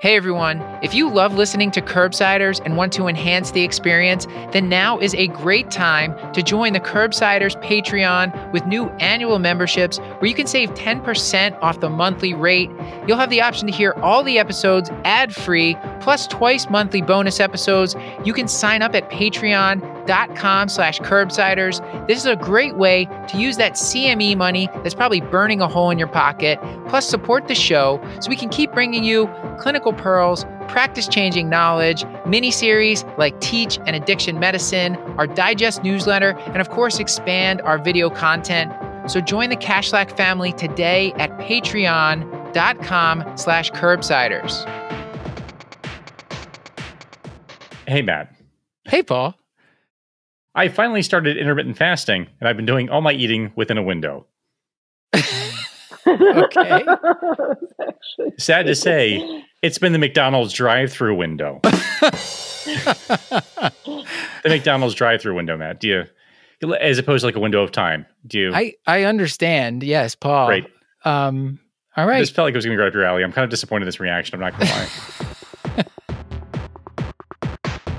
Hey everyone, if you love listening to Curbsiders and want to enhance the experience, then now is a great time to join the Curbsiders Patreon with new annual memberships where you can save 10% off the monthly rate. You'll have the option to hear all the episodes ad free, plus twice monthly bonus episodes. You can sign up at patreon.com slash curbsiders. This is a great way to use that CME money that's probably burning a hole in your pocket, plus support the show so we can keep bringing you clinical pearls, practice changing knowledge, mini series like Teach and Addiction Medicine, our digest newsletter, and of course, expand our video content. So join the Kashlak family today at patreon.com slash curbsiders. Hey, Matt. Hey, Paul. I finally started intermittent fasting, and I've been doing all my eating within a window. okay. Sad to say, it's been the McDonald's drive-through window. the McDonald's drive-through window, Matt. Do you, as opposed to like a window of time? Do you? I I understand. Yes, Paul. Right. Um. All right. This felt like it was going to go up your alley. I'm kind of disappointed in this reaction. I'm not going to lie.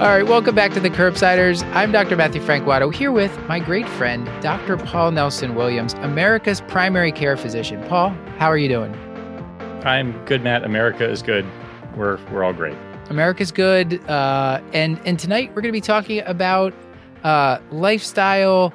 All right, welcome back to the Curbsiders. I'm Dr. Matthew Frank Watto here with my great friend, Dr. Paul Nelson Williams, America's primary care physician. Paul, how are you doing? I'm good, Matt. America is good. We're we're all great. America's good, uh, and and tonight we're going to be talking about uh, lifestyle,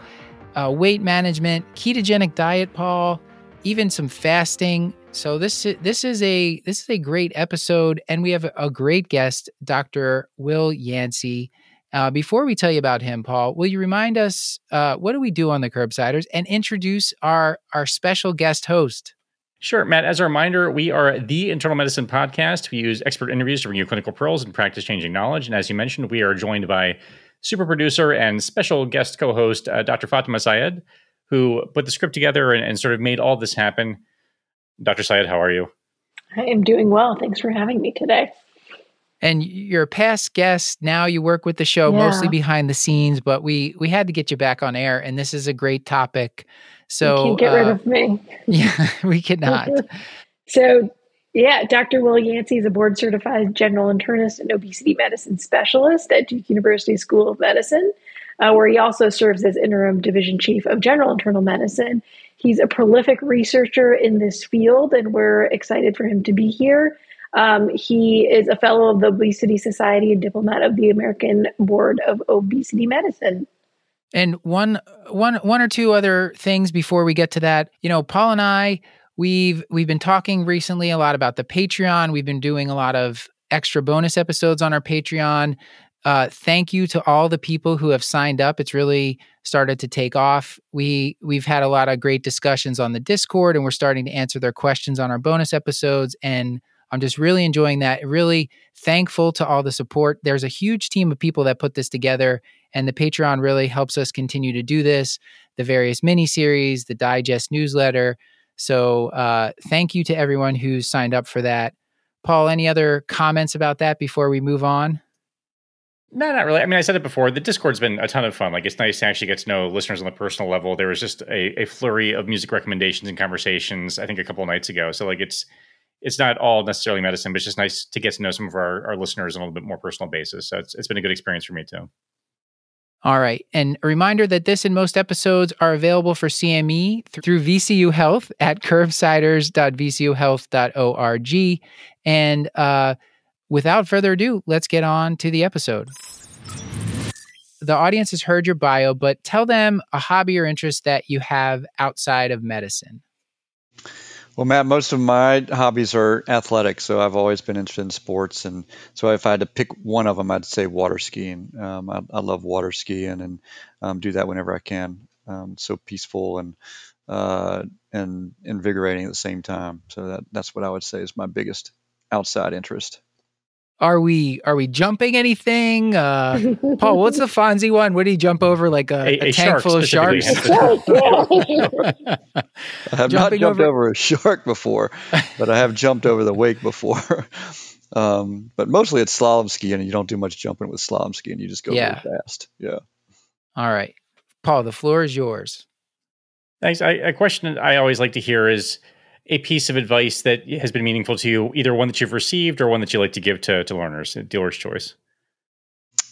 uh, weight management, ketogenic diet, Paul, even some fasting. So this is, this is a this is a great episode, and we have a great guest, Dr. Will Yancy. Uh, before we tell you about him, Paul, will you remind us uh, what do we do on the Curbsiders and introduce our our special guest host? Sure, Matt. As a reminder, we are the internal medicine podcast. We use expert interviews to bring you clinical pearls and practice changing knowledge. And as you mentioned, we are joined by super producer and special guest co host, uh, Dr. Fatima Syed, who put the script together and, and sort of made all this happen. Dr. Syed, how are you? I am doing well. Thanks for having me today. And you're a past guest. Now you work with the show Yeah. mostly behind the scenes, but we we had to get you back on air, and this is a great topic. So you can't get rid uh, of me. yeah, we cannot. So, yeah, Dr. Will Yancy is a board certified general internist and obesity medicine specialist at Duke University School of Medicine, uh, where he also serves as interim division chief of general internal medicine. He's a prolific researcher in this field, and we're excited for him to be here. Um, he is a fellow of the Obesity Society and diplomat of the American Board of Obesity Medicine. And one one one or two other things before we get to that. You know, Paul and I we've we've been talking recently a lot about the Patreon. We've been doing a lot of extra bonus episodes on our Patreon. Uh, thank you to all the people who have signed up. It's really started to take off. We we've had a lot of great discussions on the Discord, and we're starting to answer their questions on our bonus episodes. And I'm just really enjoying that. Really thankful to all the support. There's a huge team of people that put this together, and the Patreon really helps us continue to do this. The various mini series, the digest newsletter. So uh, thank you to everyone who's signed up for that. Paul, any other comments about that before we move on? No, not really. I mean, I said it before. The Discord's been a ton of fun. Like, it's nice to actually get to know listeners on the personal level. There was just a, a flurry of music recommendations and conversations. I think a couple nights ago. So, like, it's it's not all necessarily medicine, but it's just nice to get to know some of our, our listeners on a little bit more personal basis. So, it's it's been a good experience for me too. All right. And a reminder that this and most episodes are available for CME through VCU Health at curbsiders.vcuhealth.org. And uh, without further ado, let's get on to the episode. The audience has heard your bio, but tell them a hobby or interest that you have outside of medicine. Well, Matt, most of my hobbies are athletic, so I've always been interested in sports, and so if I had to pick one of them, I'd say water skiing. Um, I, I love water skiing and um, do that whenever I can. Um, so peaceful and uh, and invigorating at the same time. So that that's what I would say is my biggest outside interest. Are we are we jumping anything? Uh, Paul, what's the Fonzie one? What did he jump over like a, a, a, a tank full of sharks? I have not jumped over... over... a shark before, but I have jumped over the wake before. um, but mostly it's slalom skiing, and you don't do much jumping with slalom skiing. You just go yeah. really fast. Yeah. All right, Paul, the floor is yours. Thanks. I, a question I always like to hear is a piece of advice that has been meaningful to you, either one that you've received or one that you like to give to, to learners, dealer's choice?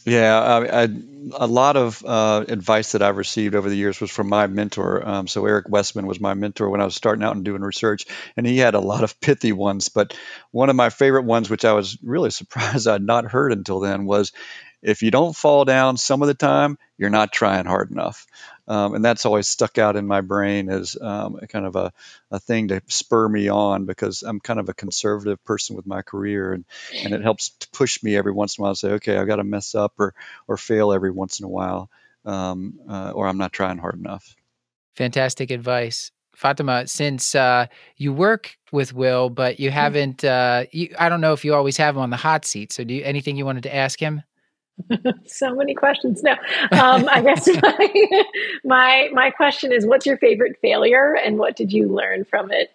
Yeah, I, I, a lot of uh, advice that I've received over the years was from my mentor. Um, so Eric Westman was my mentor when I was starting out and doing research, and he had a lot of pithy ones. But one of my favorite ones, which I was really surprised I'd not heard until then, was if you don't fall down some of the time, you're not trying hard enough. Um, and that's always stuck out in my brain as um, kind of a, a thing to spur me on because I'm kind of a conservative person with my career, and, and it helps to push me every once in a while to say, okay, I've got to mess up or or fail every once in a while, um, uh, or I'm not trying hard enough. Fantastic advice. Fatima, since uh, you work with Will, but you mm-hmm. haven't, uh, you, I don't know if you always have him on the hot seat. So, do you anything you wanted to ask him? so many questions. No, um, I guess my, my my question is, what's your favorite failure, and what did you learn from it?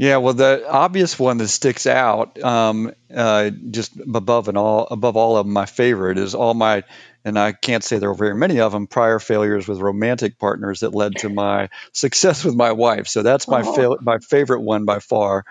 Yeah, well, the obvious one that sticks out, um, uh, just above and all above all of them, my favorite is all my, and I can't say there were very many of them prior failures with romantic partners that led to my success with my wife. So that's my oh. fa- my favorite one by far.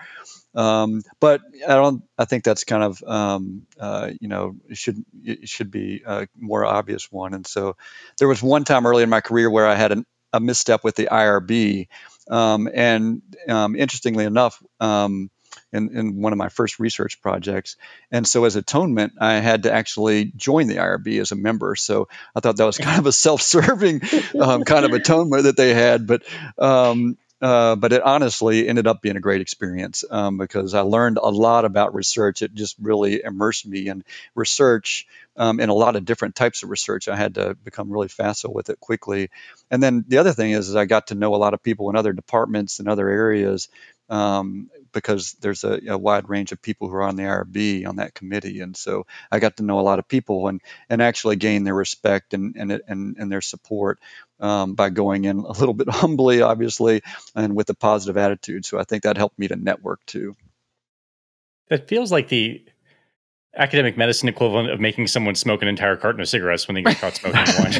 Um, but I don't. I think that's kind of um, uh, you know it should it should be a more obvious one. And so there was one time early in my career where I had an, a misstep with the IRB, um, and um, interestingly enough. Um, in, in, one of my first research projects. And so, as atonement, I had to actually join the IRB as a member. So, I thought that was kind of a self serving um, kind of atonement that they had. But um, uh, but it honestly ended up being a great experience um, because I learned a lot about research. It just really immersed me in research um, and a lot of different types of research. I had to become really facile with it quickly. And then the other thing is, is I got to know a lot of people in other departments and other areas um, because there's a, a, wide range of people who are on the IRB on that committee, and so I got to know a lot of people and and actually gain their respect and and and, and their support um, by going in a little bit humbly, obviously, and with a positive attitude. So I think that helped me to network too. That feels like the academic medicine equivalent of making someone smoke an entire carton of cigarettes when they get caught smoking one.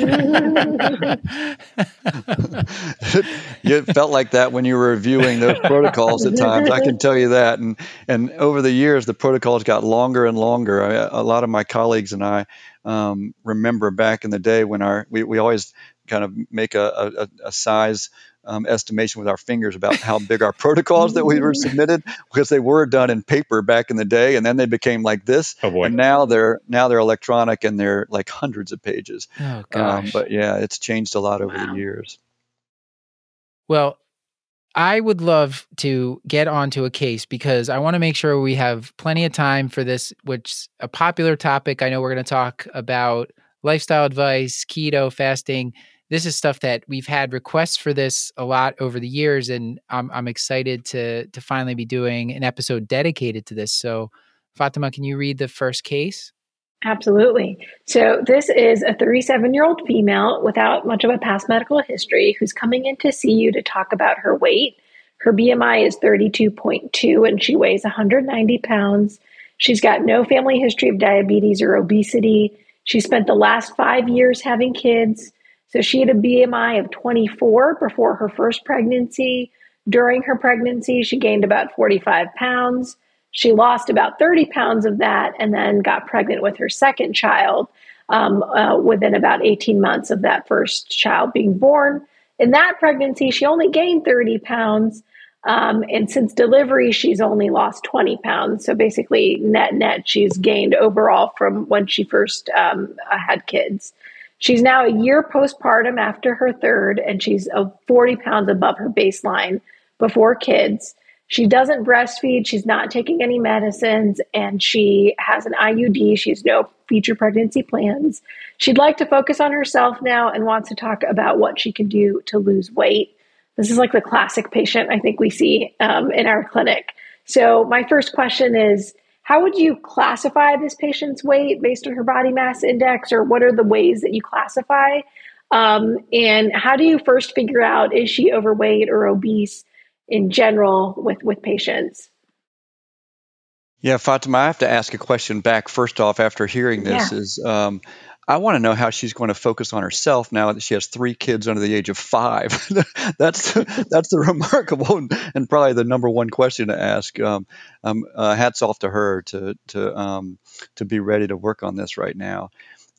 it felt like that when you were reviewing those protocols at times. I can tell you that. And and over the years, the protocols got longer and longer. I, a lot of my colleagues and I um, remember back in the day when our we, we always kind of make a, a, a size um, estimation with our fingers about how big our protocols that we were submitted because they were done in paper back in the day, and then they became like this. Oh boy! And now they're now they're electronic and they're like hundreds of pages. Oh um, gosh! Um, but yeah, it's changed a lot over wow. the years. Well, I would love to get onto a case because I want to make sure we have plenty of time for this, which is a popular topic. I know we're going to talk about lifestyle advice, keto, fasting this is stuff that we've had requests for this a lot over the years, and I'm I'm excited to to finally be doing an episode dedicated to this. So, Fatima, can you read the first case? Absolutely. So, this is a 37 year old female without much of a past medical history who's coming in to see you to talk about her weight. Her BMI is 32.2 and she weighs 190 pounds. She's got no family history of diabetes or obesity. She spent the last five years having kids. So she had a BMI of 24 before her first pregnancy. During her pregnancy, she gained about 45 pounds. She lost about 30 pounds of that and then got pregnant with her second child um, uh, within about 18 months of that first child being born. In that pregnancy, she only gained 30 pounds. Um, and since delivery, she's only lost 20 pounds. So basically, net net, she's gained overall from when she first um, had kids. She's now a year postpartum after her third, and she's 40 pounds above her baseline before kids. She doesn't breastfeed, she's not taking any medicines, and she has an IUD. She has no future pregnancy plans. She'd like to focus on herself now and wants to talk about what she can do to lose weight. This is like the classic patient I think we see um, in our clinic. So, my first question is how would you classify this patient's weight based on her body mass index, or what are the ways that you classify? Um, and how do you first figure out is she overweight or obese in general with with patients? Yeah, Fatima, I have to ask a question back first off after hearing this Yeah. is um, I want to know how she's going to focus on herself now that she has three kids under the age of five. that's that's the remarkable and, probably the number one question to ask. Um, um, uh, hats off to her to to um, to be ready to work on this right now.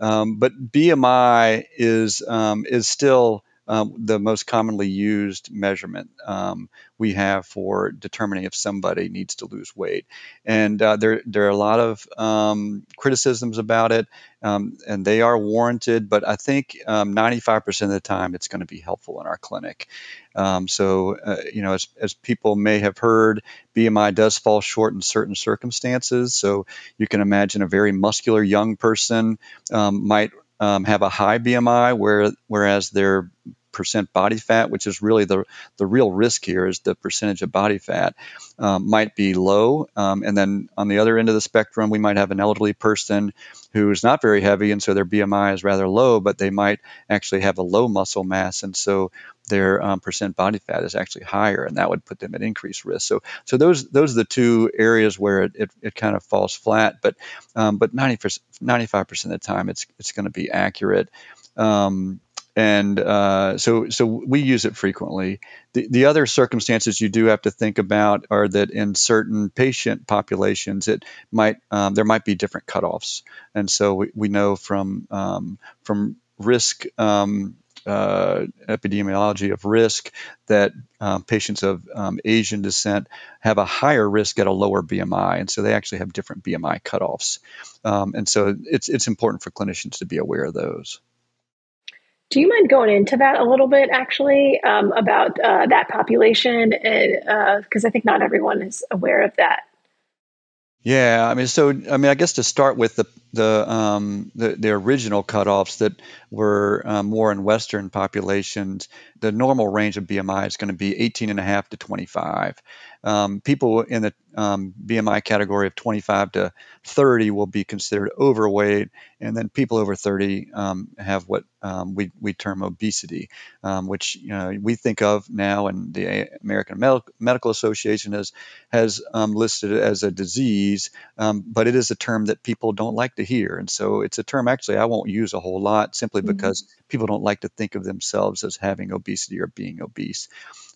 Um, but BMI is um, is still um, the most commonly used measurement um, we have for determining if somebody needs to lose weight. And uh, there there are a lot of um, criticisms about it, um, and they are warranted. But I think um, 95% of the time it's going to be helpful in our clinic. Um, so uh, you know, as, as people may have heard, BMI does fall short in certain circumstances. So you can imagine a very muscular young person um, might um, have a high BMI, where whereas their percent body fat, which is really the the real risk here, is the percentage of body fat um, might be low. Um, and then on the other end of the spectrum, we might have an elderly person who is not very heavy, and so their BMI is rather low, but they might actually have a low muscle mass, and so their um, percent body fat is actually higher, and that would put them at increased risk. So, so those those are the two areas where it, it, it kind of falls flat. But um, but 90 95 percent of the time, it's it's going to be accurate. Um, and uh, so so we use it frequently. The, the other circumstances you do have to think about are that in certain patient populations, it might um, there might be different cutoffs, and so we, we know from um, from risk um, uh, epidemiology of risk that um, patients of um, Asian descent have a higher risk at a lower BMI, and so they actually have different BMI cutoffs, um, and so it's it's important for clinicians to be aware of those. Do you mind going into that a little bit, actually, um, about uh, that population? Because uh, I think not everyone is aware of that. Yeah, I mean, so I mean, I guess to start with the the um, the, the original cutoffs that were um, more in Western populations, the normal range of BMI is going to be 18 and a half to 25. Um, people in the um, BMI category of 25 to 30 will be considered overweight, and then people over 30 um, have what um, we, we term obesity, um, which you know, we think of now, and the American Medical Association has has um, listed it as a disease, but it is a term that people don't like to hear, and so it's a term actually I won't use a whole lot simply mm-hmm. because people don't like to think of themselves as having obesity or being obese.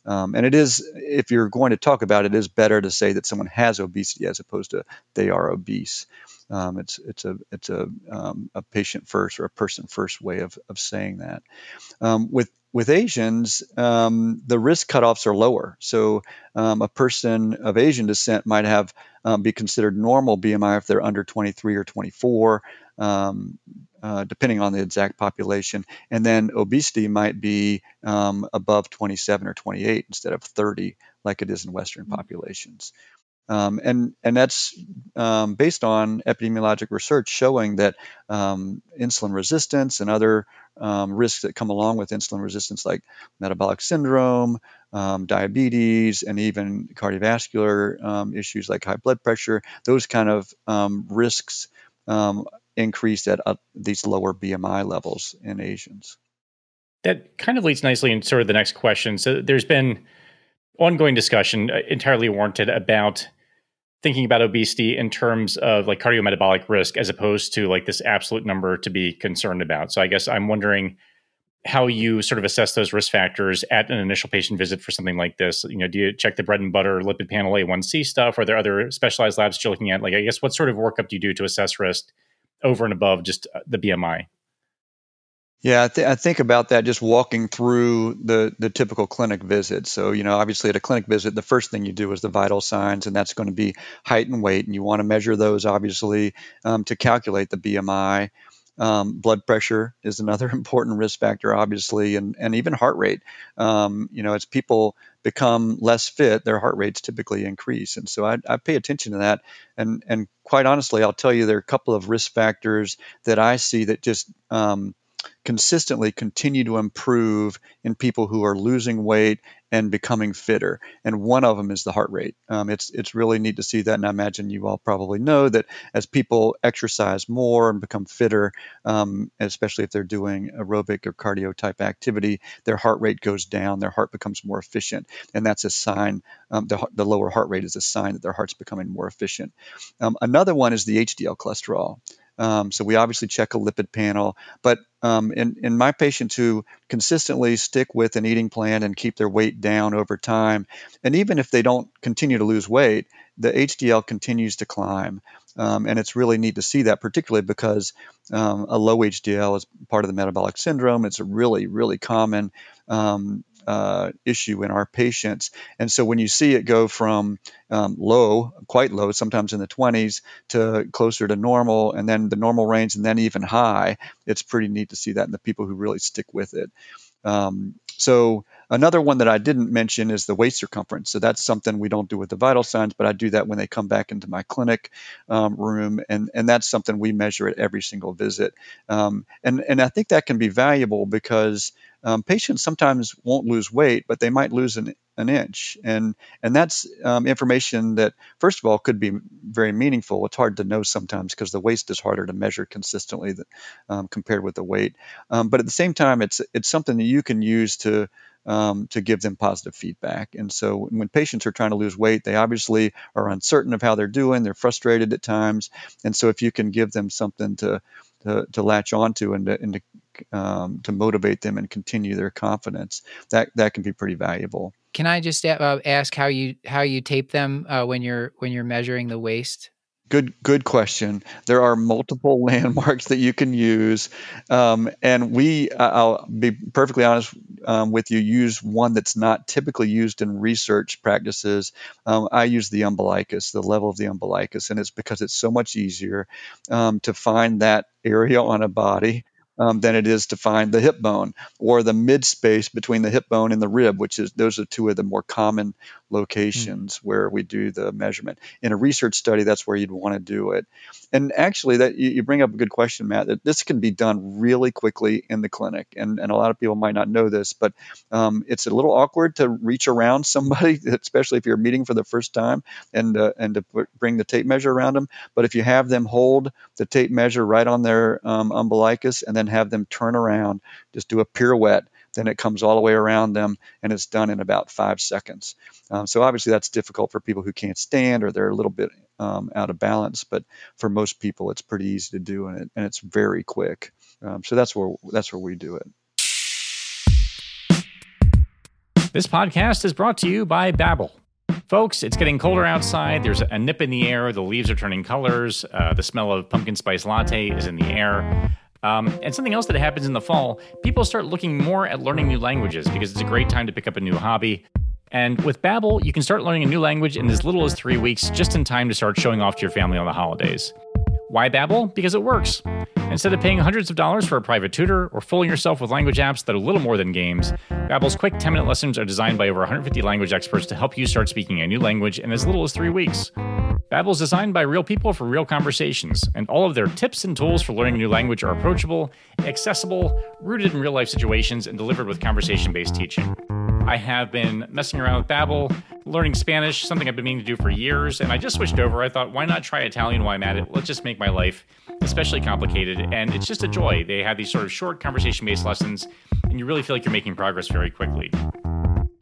Um, and it is, if you're going to talk about it, it is better to say that someone has obesity as opposed to they are obese. Um, it's it's a it's a um, a patient first or a person first way of, of saying that. Um, with with Asians, um, the risk cutoffs are lower. So um, a person of Asian descent might have um, be considered normal BMI if they're under 23 or 24. Um, uh, depending on the exact population. And then obesity might be um, above 27 or 28 instead of 30, like it is in Western mm-hmm. populations. Um, and and that's um, based on epidemiologic research showing that um, insulin resistance and other um, risks that come along with insulin resistance, like metabolic syndrome, um, diabetes, and even cardiovascular um, issues like high blood pressure, those kind of risks increase at uh, these lower BMI levels in Asians. That kind of leads nicely into sort of the next question. So there's been ongoing discussion, uh, entirely warranted, about thinking about obesity in terms of like cardiometabolic risk as opposed to like this absolute number to be concerned about. So I guess I'm wondering how you sort of assess those risk factors at an initial patient visit for something like this. You know, do you check the bread and butter lipid panel A1C stuff? Are there other specialized labs you're looking at? Like, I guess what sort of workup do you do to assess risk over and above just uh, the BMI? Yeah, I, th- I, think about that just walking through the the typical clinic visit. So, you know, obviously at a clinic visit, the first thing you do is the vital signs, and that's going to be height and weight, and you want to measure those obviously um, to calculate the BMI. Um, blood pressure is another important risk factor, obviously, and and even heart rate. Um, you know, as people become less fit, their heart rates typically increase. And so I, I, pay attention to that. And, and quite honestly, I'll tell you there are a couple of risk factors that I see that just um, consistently continue to improve in people who are losing weight and becoming fitter. And one of them is the heart rate. Um, it's it's really neat to see that, and I imagine you all probably know that as people exercise more and become fitter, um, especially if they're doing aerobic or cardio type activity, their heart rate goes down. Their heart becomes more efficient, and that's a sign. Um, the, the lower heart rate is a sign that their heart's becoming more efficient. Um, another one is the HDL cholesterol. Um, so we obviously check a lipid panel, but um, in, in my patients who consistently stick with an eating plan and keep their weight down over time, and even if they don't continue to lose weight, the HDL continues to climb. Um, and it's really neat to see that, particularly because um, a low HDL is part of the metabolic syndrome. It's a really, really common um, uh, issue in our patients. And so when you see it go from um, low, quite low, sometimes in the 20s, to closer to normal, and then the normal range, and then even high, it's pretty neat to see that in the people who really stick with it. Um, so another one that I didn't mention is the waist circumference. So that's something we don't do with the vital signs, but I do that when they come back into my clinic um, room, and and that's something we measure at every single visit. Um, and and I think that can be valuable because um, patients sometimes won't lose weight, but they might lose an, an inch, and and that's um, information that first of all could be very meaningful. It's hard to know sometimes because the waist is harder to measure consistently that, um, compared with the weight. Um, but at the same time, it's it's something that you can use to um, to give them positive feedback. And so when patients are trying to lose weight, they obviously are uncertain of how they're doing. They're frustrated at times. And so if you can give them something to to, to latch onto and to, and to um, to motivate them and continue their confidence. That that can be pretty valuable. Can I just uh, ask how you how you tape them uh, when you're when you're measuring the waist? Good, good question. There are multiple landmarks that you can use, um, and we, I'll be perfectly honest um, with you, use one that's not typically used in research practices. Um, I use the umbilicus, the level of the umbilicus, and it's because it's so much easier um, to find that area on a body um, than it is to find the hip bone or the mid space between the hip bone and the rib, which is those are two of the more common locations mm-hmm. where we do the measurement. In a research study, that's where you'd want to do it. And actually, that you, you, bring up a good question, Matt. That this can be done really quickly in the clinic, and and a lot of people might not know this, but um, it's a little awkward to reach around somebody, especially if you're meeting for the first time, and uh, and to put, bring the tape measure around them. But if you have them hold the tape measure right on their um, umbilicus, and then have them turn around, just do a pirouette then it comes all the way around them and it's done in about five seconds. Um, so obviously that's difficult for people who can't stand or they're a little bit um, out of balance, but for most people it's pretty easy to do and, it, and it's very quick. Um, so that's where that's where we do it. This podcast is brought to you by Babbel. Folks, it's getting colder outside. There's a nip in the air. The leaves are turning colors. Uh, the smell of pumpkin spice latte is in the air. Um, and something else that happens in the fall, people start looking more at learning new languages because it's a great time to pick up a new hobby. And with Babbel, you can start learning a new language in as little as three weeks, just in time to start showing off to your family on the holidays. Why Babbel? Because it works. Instead of paying hundreds of dollars for a private tutor or fooling yourself with language apps that are little more than games, Babbel's quick 10-minute lessons are designed by over 150 language experts to help you start speaking a new language in as little as 3 weeks. Babbel is designed by real people for real conversations, and all of their tips and tools for learning a new language are approachable, accessible, rooted in real-life situations, and delivered with conversation-based teaching. I have been messing around with Babbel, learning Spanish, something I've been meaning to do for years, and I just switched over. I thought, why not try Italian while I'm at it? Let's just make my life especially complicated, and it's just a joy. They have these sort of short conversation-based lessons, and you really feel like you're making progress very quickly.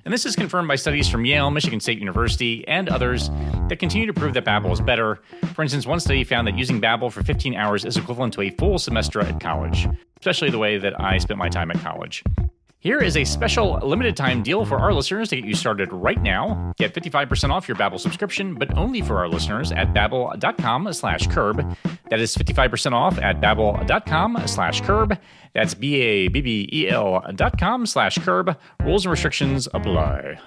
And this is confirmed by studies from Yale, Michigan State University, and others that continue to prove that Babbel is better. For instance, one study found that using Babbel for 15 hours is equivalent to a full semester at college, especially the way that I spent my time at college. Here is a special limited time deal for our listeners to get you started right now. Get 55% off your Babbel subscription, but only for our listeners at babbel.com slash curb. That is 55% off at babbel.com slash curb. That's B-A-B-B-E-L dot com slash curb. Rules and restrictions apply.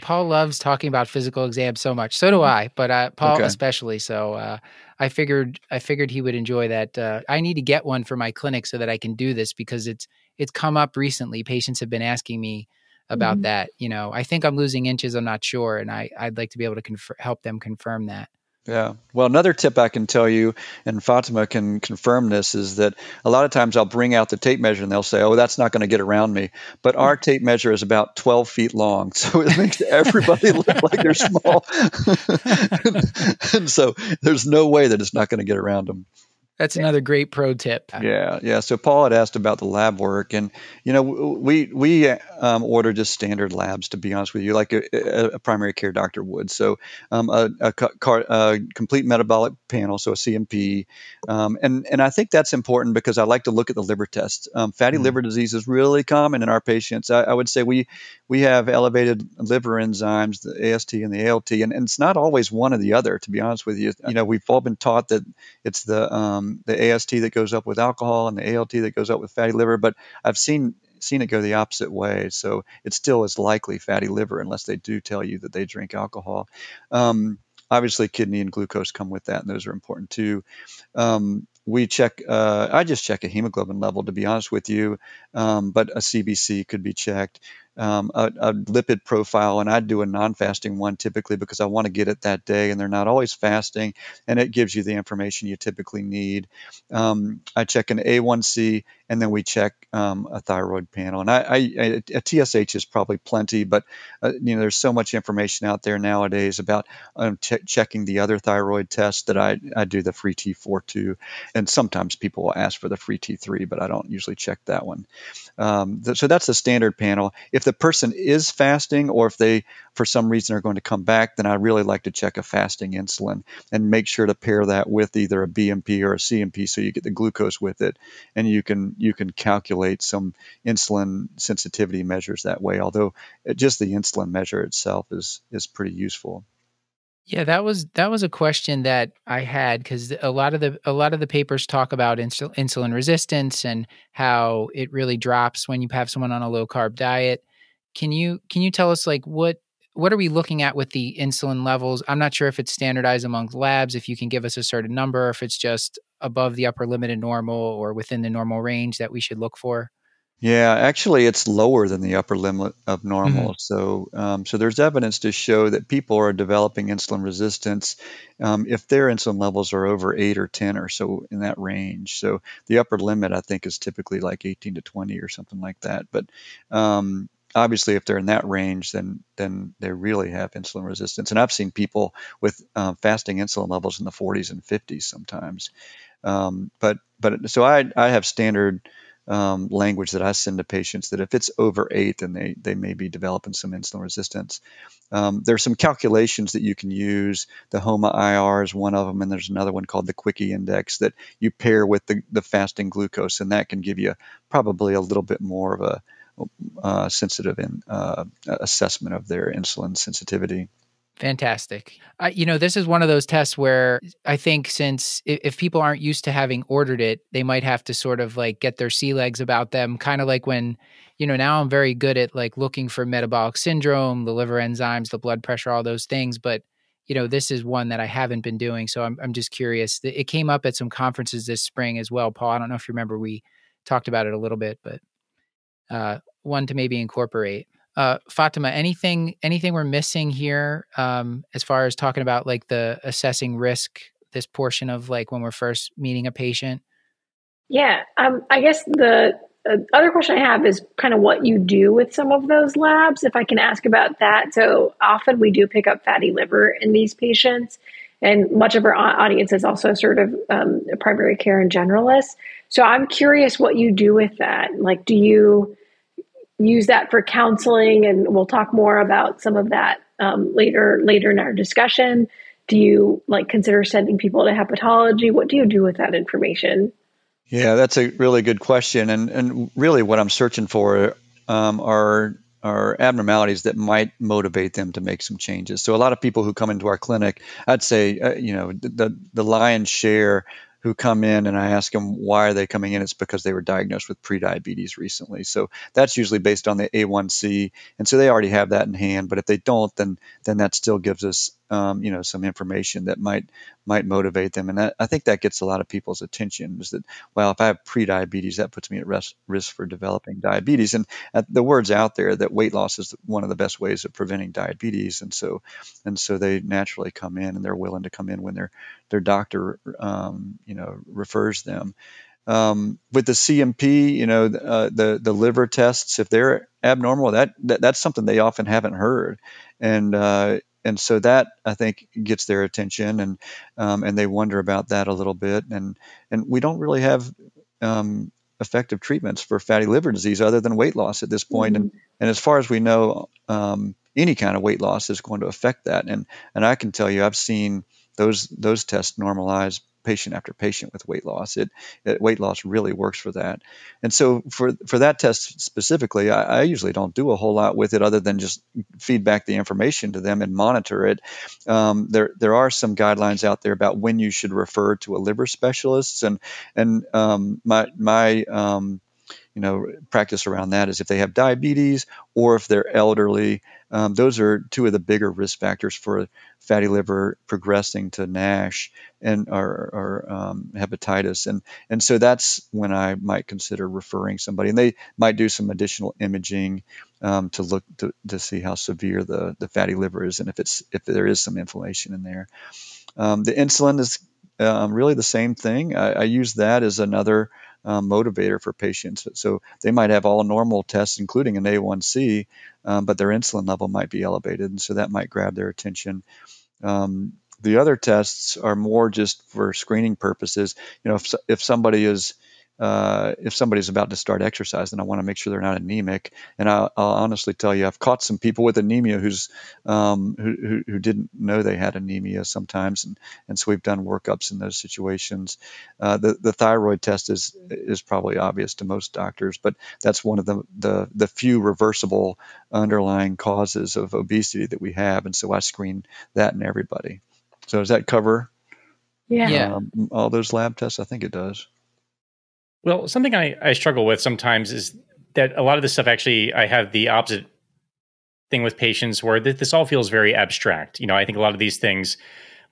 Paul loves talking about physical exams so much. So do I, but uh, Paul okay. especially. So uh, I figured I figured he would enjoy that. Uh, I need to get one for my clinic so that I can do this because it's it's come up recently. Patients have been asking me about mm-hmm. that. You know, I think I'm losing inches. I'm not sure, and I I'd like to be able to conf- help them confirm that. Yeah. Well, another tip I can tell you, and Fatima can confirm this, is that a lot of times I'll bring out the tape measure and they'll say, oh, that's not going to get around me. But our hmm. tape measure is about 12 feet long. So it makes everybody look like they're small. and so there's no way that it's not going to get around them. That's another great pro tip. Yeah, yeah. So Paul had asked about the lab work, and you know, we we um, order just standard labs to be honest with you, like a, a primary care doctor would. So um, a, a, car, a, complete metabolic panel, so a CMP, um, and and I think that's important because I like to look at the liver tests. Um, fatty mm liver disease is really common in our patients. I, I, would say we we have elevated liver enzymes, the AST and the ALT, and, and it's not always one or the other. To be honest with you, you know, we've all been taught that it's the um, the AST that goes up with alcohol and the ALT that goes up with fatty liver, but I've seen seen it go the opposite way. So it still is likely fatty liver unless they do tell you that they drink alcohol. Um, obviously, kidney and glucose come with that, and those are important too. Um, we check, uh, I just check a hemoglobin level to be honest with you, um, but a CBC could be checked um, a, a, lipid profile, and I do a non-fasting one typically because I want to get it that day, and they're not always fasting, and it gives you the information you typically need. Um, I check an A1C, and then we check um, a thyroid panel, and I, I, a TSH is probably plenty, but uh, you know there's so much information out there nowadays about um, checking the other thyroid tests that I, I do the free T4 too, and sometimes people will ask for the free T3, but I don't usually check that one. Um, th- so that's the standard panel. If the person is fasting or if they, for some reason, are going to come back, then I really like to check a fasting insulin and make sure to pair that with either a BMP or a CMP so you get the glucose with it. And you can, you can calculate some insulin sensitivity measures that way, although just the insulin measure itself is, is pretty useful. Yeah, that was that was a question that I had because a lot of the a lot of the papers talk about insul- insulin resistance and how it really drops when you have someone on a low carb diet. Can you can you tell us like what what are we looking at with the insulin levels? I'm not sure if it's standardized among labs. If you can give us a certain number, if it's just above the upper limit of normal or within the normal range that we should look for. Yeah, actually, it's lower than the upper limit of normal. Mm-hmm. So, um, so there's evidence to show that people are developing insulin resistance um, if their insulin levels are over eight or ten or so in that range. So the upper limit, I think, is typically like 18 to 20 or something like that. But um, obviously, if they're in that range, then then they really have insulin resistance. And I've seen people with uh, fasting insulin levels in the 40s and 50s sometimes. Um, but but so I I have standard um, language that I send to patients that if it's over eight, then they, they may be developing some insulin resistance. Um, there's some calculations that you can use. The HOMA IR is one of them, and there's another one called the QUICKI Index that you pair with the, the fasting glucose, and that can give you probably a little bit more of a uh, sensitive in, uh, assessment of their insulin sensitivity. Fantastic. Uh, you know, this is one of those tests where I think since if people aren't used to having ordered it, they might have to sort of like get their sea legs about them, kind of like when, you know, now I'm very good at like looking for metabolic syndrome, the liver enzymes, the blood pressure, all those things. But, you know, this is one that I haven't been doing. So I'm, I'm just curious. It came up at some conferences this spring as well, Paul. I don't know if you remember, we talked about it a little bit, but uh, one to maybe incorporate uh, Fatima, anything anything we're missing here um, as far as talking about like the assessing risk, this portion of like when we're first meeting a patient? Yeah, um, I guess the uh, other question I have is kind of what you do with some of those labs. If I can ask about that, so often we do pick up fatty liver in these patients, and much of our audience is also sort of um, primary care and generalists. So I'm curious what you do with that. Like, do you use that for counseling, and we'll talk more about some of that um, later later in our discussion. Do you like consider sending people to hepatology? What do you do with that information? Yeah, that's a really good question, and and really what I'm searching for um, are are abnormalities that might motivate them to make some changes. So a lot of people who come into our clinic, I'd say, uh, you know, the the lion's share who come in and I ask them why are they coming in, it's because they were diagnosed with prediabetes recently. So that's usually based on the A1C, and so they already have that in hand. But if they don't, then then that still gives us um, you know some information that might might motivate them. And that, I think that gets a lot of people's attention is that, well, if I have prediabetes, that puts me at risk, risk for developing diabetes. And uh, the word's out there that weight loss is one of the best ways of preventing diabetes. And so, and so they naturally come in and they're willing to come in when their, their doctor, um, you know, refers them. Um, with the CMP, you know, uh, the the liver tests, if they're abnormal, that, that that's something they often haven't heard, and uh, and so that I think gets their attention, and um, and they wonder about that a little bit, and and we don't really have um, effective treatments for fatty liver disease other than weight loss at this point. Mm-hmm. and and as far as we know, um, any kind of weight loss is going to affect that, and and I can tell you, I've seen those those tests normalize patient after patient with weight loss. It, it, weight loss really works for that. And so for for that test specifically, I, I, usually don't do a whole lot with it other than just feedback the information to them and monitor it. Um, there there are some guidelines out there about when you should refer to a liver specialist, and and um, my my um, you know practice around that is if they have diabetes or if they're elderly um, those are two of the bigger risk factors for fatty liver progressing to NASH and or, or um, hepatitis. And and so that's when i might consider referring somebody. And they might do some additional imaging um, to look to, to see how severe the, the fatty liver is and if it's if there is some inflammation in there. Um, the insulin is um, really the same thing. I, I use that as another um, motivator for patients. So they might have all normal tests, including an A1C, um, but their insulin level might be elevated, and so that might grab their attention. Um, the other tests are more just for screening purposes. You know, if, if somebody is uh, if somebody's about to start exercise, then I want to make sure they're not anemic. And I'll, I'll honestly tell you, I've caught some people with anemia who's um, who, who, who, didn't know they had anemia sometimes, and, and so we've done workups in those situations. Uh, the the thyroid test is is probably obvious to most doctors, but that's one of the the, the few reversible underlying causes of obesity that we have, and so I screen that in everybody. So does that cover? Yeah. Um, all those lab tests, I think it does. Well, something I, I struggle with sometimes is that a lot of this stuff actually I have the opposite thing with patients where th- this all feels very abstract. You know, I think a lot of these things,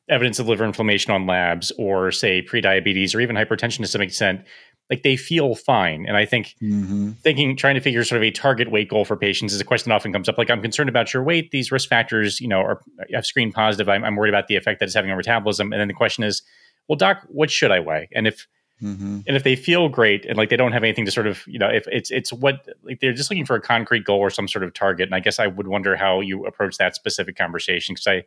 evidence of liver inflammation on labs, or say prediabetes, or even hypertension to some extent, like they feel fine. And I think mm-hmm. thinking, trying to figure sort of a target weight goal for patients is a question that often comes up. Like, I'm concerned about your weight. These risk factors, you know, are have screened positive. I'm, I'm worried about the effect that it's having on metabolism. And then the question is, well, doc, what should I weigh? And if Mm-hmm. And if they feel great and like they don't have anything to sort of, you know, if it's it's what like they're just looking for a concrete goal or some sort of target. And I guess I would wonder how you approach that specific conversation because I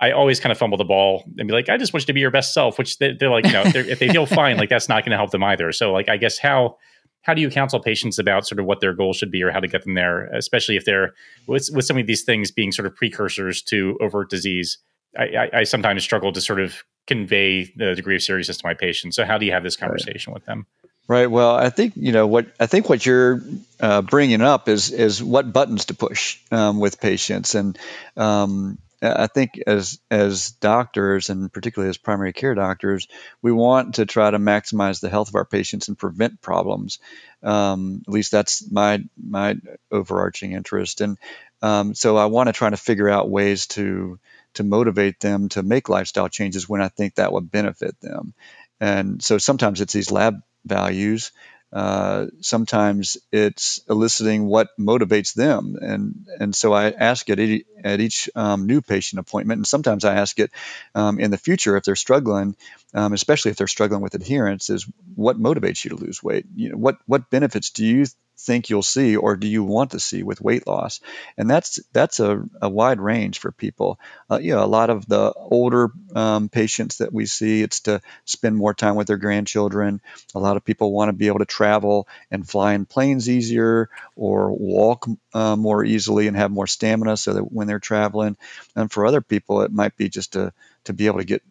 I always kind of fumble the ball and be like, I just want you to be your best self, which they, are like, you know, if they feel fine, like that's not going to help them either. So like, I guess how how do you counsel patients about sort of what their goal should be or how to get them there, especially if they're with with some of these things being sort of precursors to overt disease? I, I, sometimes struggle to sort of convey the degree of seriousness to my patients. So how do you have this conversation right. with them? Right. Well, I think you know what I think what you're uh, bringing up is is what buttons to push um, with patients, and um, I think as as doctors and particularly as primary care doctors, we want to try to maximize the health of our patients and prevent problems. Um, at least that's my my overarching interest, and um, so I want to try to figure out ways to to motivate them to make lifestyle changes when I think that would benefit them. And so sometimes it's these lab values. Uh, sometimes it's eliciting what motivates them, and and so I ask it at, each um, new patient appointment, and sometimes I ask it um, in the future if they're struggling, um, especially if they're struggling with adherence, is what motivates you to lose weight? You know, what what benefits do you think you'll see or do you want to see with weight loss. And that's that's a, a wide range for people. Uh, you know a lot of the older um, patients that we see it's to spend more time with their grandchildren. A lot of people want to be able to travel and fly in planes easier or walk uh, more easily and have more stamina so that when they're traveling. And for other people it might be just to to be able to get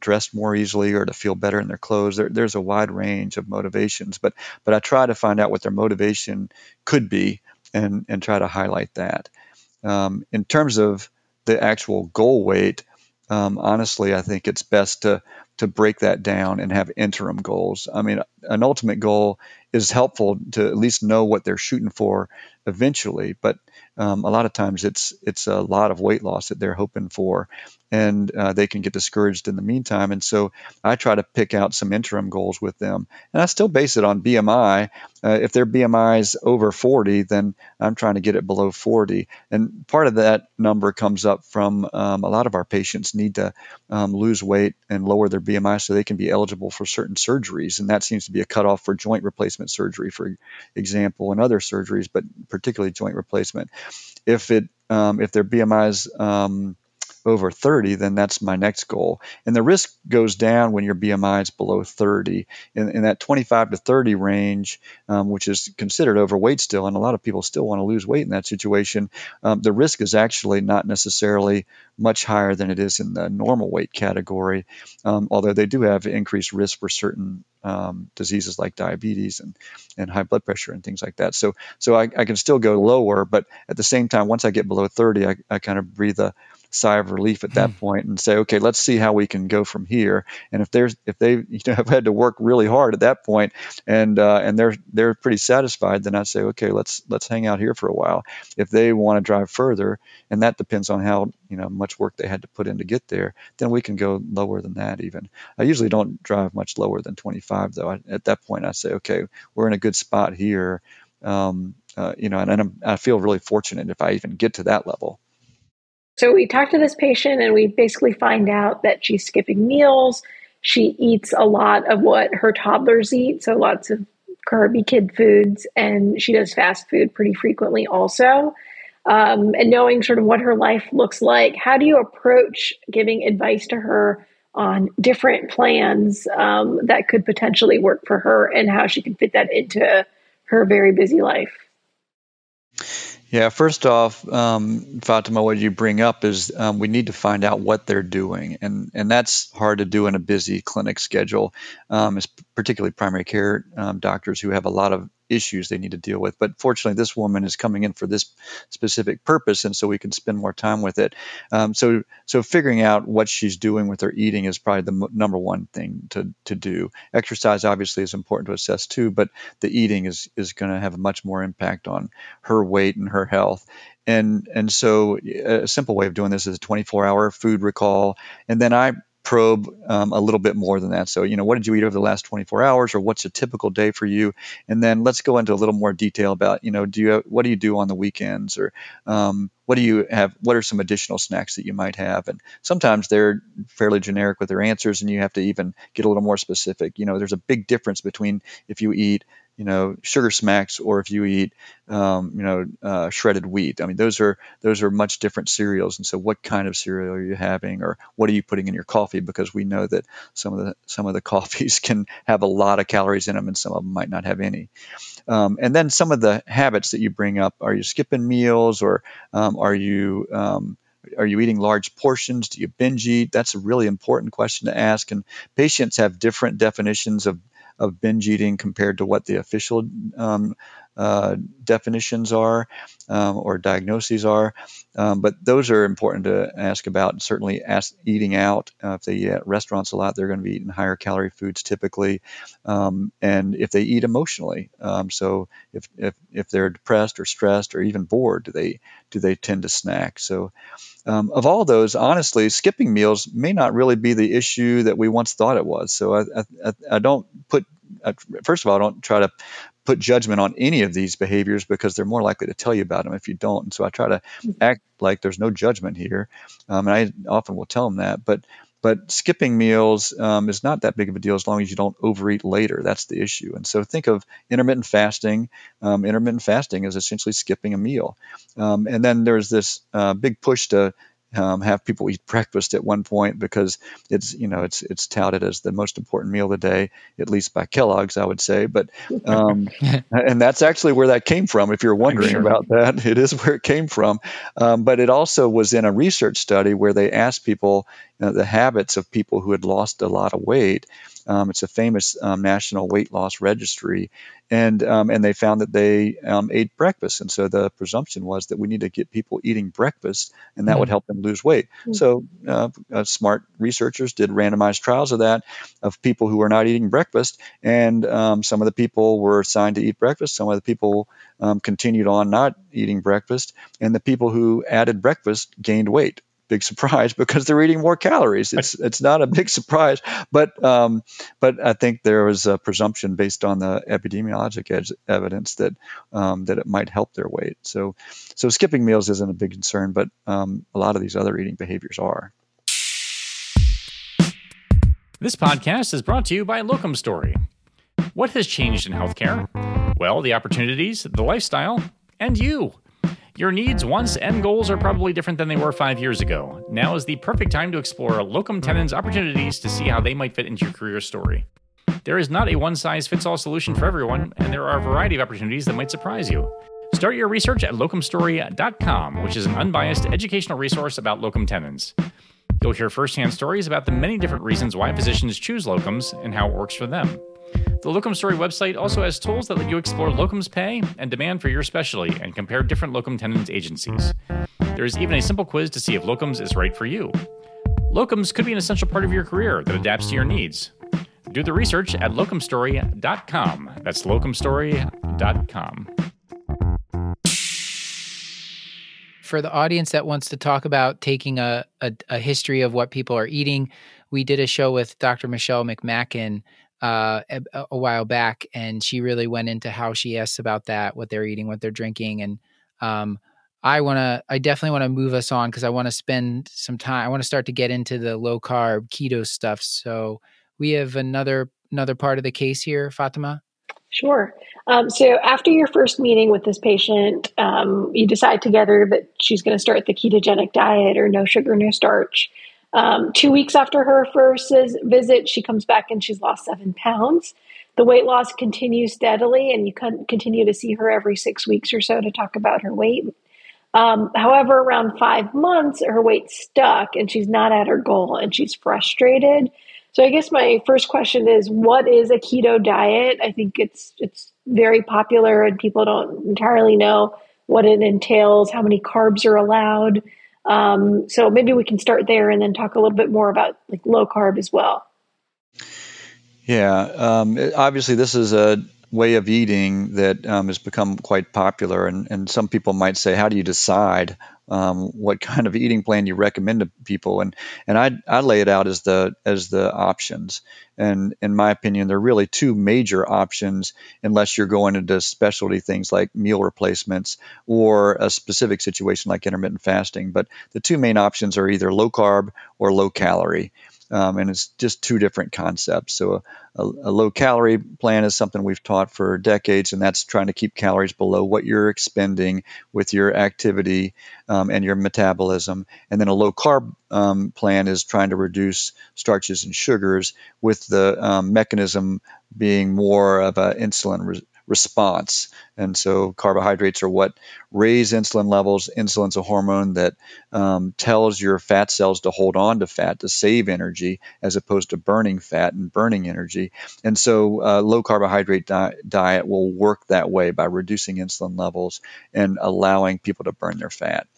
dressed more easily or to feel better in their clothes. There, there's a wide range of motivations, but but I try to find out what their motivation could be and and try to highlight that. Um, in terms of the actual goal weight, um, honestly, I think it's best to to break that down and have interim goals. I mean, an ultimate goal is helpful to at least know what they're shooting for eventually, but um, a lot of times it's it's a lot of weight loss that they're hoping for, and uh, they can get discouraged in the meantime. And so I try to pick out some interim goals with them, and I still base it on BMI. Uh, if their BMI is over 40, then I'm trying to get it below 40. And part of that number comes up from um, a lot of our patients need to um, lose weight and lower their BMI so they can be eligible for certain surgeries, and that seems to be a cutoff for joint replacement surgery, for example, and other surgeries, but particularly joint replacement. If it um, if their BMI is um, over 30, then that's my next goal. And the risk goes down when your BMI is below 30. In, in that 25 to 30 range, um, which is considered overweight still, and a lot of people still want to lose weight in that situation, um, the risk is actually not necessarily much higher than it is in the normal weight category, um, although they do have increased risk for certain um, diseases like diabetes and, and high blood pressure and things like that. So so I, I, can still go lower, but at the same time, once I get below 30, I, I kind of breathe a sigh of relief at that hmm. point and say, okay, let's see how we can go from here. And if there's if they you know have had to work really hard at that point and uh, and they're they're pretty satisfied, then I'd say, okay, let's let's hang out here for a while. If they want to drive further, and that depends on how you know much work they had to put in to get there, then we can go lower than that even. I usually don't drive much lower than 25 though. I, at that point, I say, okay, we're in a good spot here. Um, uh, you know, and, and i feel really fortunate if I even get to that level. So we talk to this patient and we basically find out that she's skipping meals. She eats a lot of what her toddlers eat, so lots of carby kid foods, and she does fast food pretty frequently also. Um, and knowing sort of what her life looks like, how do you approach giving advice to her on different plans um, that could potentially work for her and how she can fit that into her very busy life? Yeah, first off, um, Fatima, what you bring up is um, we need to find out what they're doing, and and that's hard to do in a busy clinic schedule, um, particularly primary care um, doctors who have a lot of issues they need to deal with. But fortunately, this woman is coming in for this specific purpose, and so we can spend more time with it. Um, so, so figuring out what she's doing with her eating is probably the m- number one thing to to do. Exercise obviously is important to assess too, but the eating is is going to have a much more impact on her weight and her health. And and so a simple way of doing this is a 24 hour food recall, and then I probe um, a little bit more than that. So, you know, what did you eat over the last 24 hours, or what's a typical day for you? And then let's go into a little more detail about, you know, do you what do you do on the weekends, or um, what do you have? What are some additional snacks that you might have? And sometimes they're fairly generic with their answers, and you have to even get a little more specific. You know, there's a big difference between if you eat you know sugar smacks or if you eat um, you know uh, shredded wheat i mean those are those are much different cereals and so what kind of cereal are you having or what are you putting in your coffee because we know that some of the some of the coffees can have a lot of calories in them and some of them might not have any um, and then some of the habits that you bring up are you skipping meals or um, are you um, are you eating large portions? Do you binge eat? That's a really important question to ask. And patients have different definitions of of binge eating compared to what the official um, uh, definitions are um, or diagnoses are. Um, but those are important to ask about. Certainly, ask, eating out. Uh, if they eat at restaurants a lot, they're going to be eating higher calorie foods typically. Um, and if they eat emotionally, um, so if, if if they're depressed or stressed or even bored, do they do they tend to snack? So. Um, of all those, honestly, skipping meals may not really be the issue that we once thought it was. So I, I, I don't put first of all, I don't try to put judgment on any of these behaviors because they're more likely to tell you about them if you don't. And so I try to mm-hmm. act like there's no judgment here, um, and I often will tell them that. But but skipping meals um, is not that big of a deal as long as you don't overeat later. That's the issue. And so think of intermittent fasting. Um, intermittent fasting is essentially skipping a meal. Um, and then there's this uh, big push to um, have people eat breakfast at one point because it's you know it's it's touted as the most important meal of the day, at least by Kellogg's, I would say. But um, and that's actually where that came from. If you're wondering sure. about that, it is where it came from. Um, but it also was in a research study where they asked people know, the habits of people who had lost a lot of weight, Um, it's a famous um, national weight loss registry, and um, and they found that they um, ate breakfast, and so the presumption was that we need to get people eating breakfast, and that mm-hmm. would help them lose weight. Mm-hmm. So uh, uh, smart researchers did randomized trials of that of people who were not eating breakfast, and um, some of the people were assigned to eat breakfast, some of the people um, continued on not eating breakfast, and the people who added breakfast gained weight big surprise because they're eating more calories. It's it's not a big surprise, but um, but I think there was a presumption based on the epidemiologic ed- evidence that um, that it might help their weight. So so skipping meals isn't a big concern, but um, a lot of these other eating behaviors are. This podcast is brought to you by Locumstory. What has changed in healthcare? Well, the opportunities, the lifestyle, and you. Your needs, wants, and goals are probably different than they were five years ago. Now is the perfect time to explore locum tenens opportunities to see how they might fit into your career story. There is not a one size fits all solution for everyone, and there are a variety of opportunities that might surprise you. Start your research at locumstory.com, which is an unbiased educational resource about locum tenens. You'll hear firsthand stories about the many different reasons why physicians choose locums and how it works for them. The Locumstory website also has tools that let you explore locums pay and demand for your specialty and compare different locum tenens agencies. There is even a simple quiz to see if locums is right for you. Locums could be an essential part of your career that adapts to your needs. Do the research at locumstory.com. That's locumstory.com. For the audience that wants to talk about taking a, a, a history of what people are eating, we did a show with Dr. Michelle McMacken uh, a, a, while back, and she really went into how she asks about that, what they're eating, what they're drinking, and um, I want to, I definitely want to move us on because I want to spend some time. I want to start to get into the low carb keto stuff. So we have another another part of the case here, Fatima. Sure. Um, so after your first meeting with this patient, um, you decide together that she's going to start the ketogenic diet or no sugar, no starch. Um, two weeks after her first visit, she comes back and she's lost seven pounds. The weight loss continues steadily, and you continue to see her every six weeks or so to talk about her weight. Um, however, around five months, her weight's stuck and she's not at her goal and she's frustrated. So I guess my first question is what is a keto diet? I think it's it's very popular and people don't entirely know what it entails, how many carbs are allowed. Um, so maybe we can start there and then talk a little bit more about like low carb as well. Yeah, um, obviously this is a way of eating that um, has become quite popular, and, and some people might say, how do you decide um, what kind of eating plan you recommend to people, and and I I lay it out as the as the options, and in my opinion, there are really two major options unless you're going into specialty things like meal replacements or a specific situation like intermittent fasting. But the two main options are either low carb or low calorie. Um, and it's just two different concepts. So, a, a, low calorie plan is something we've taught for decades, and that's trying to keep calories below what you're expending with your activity um, and your metabolism. And then a low carb um, plan is trying to reduce starches and sugars with the um, mechanism being more of an insulin re- response. And so carbohydrates are what raise insulin levels. Insulin's a hormone that um, tells your fat cells to hold on to fat to save energy as opposed to burning fat and burning energy. And so uh, low carbohydrate di- diet will work that way by reducing insulin levels and allowing people to burn their fat.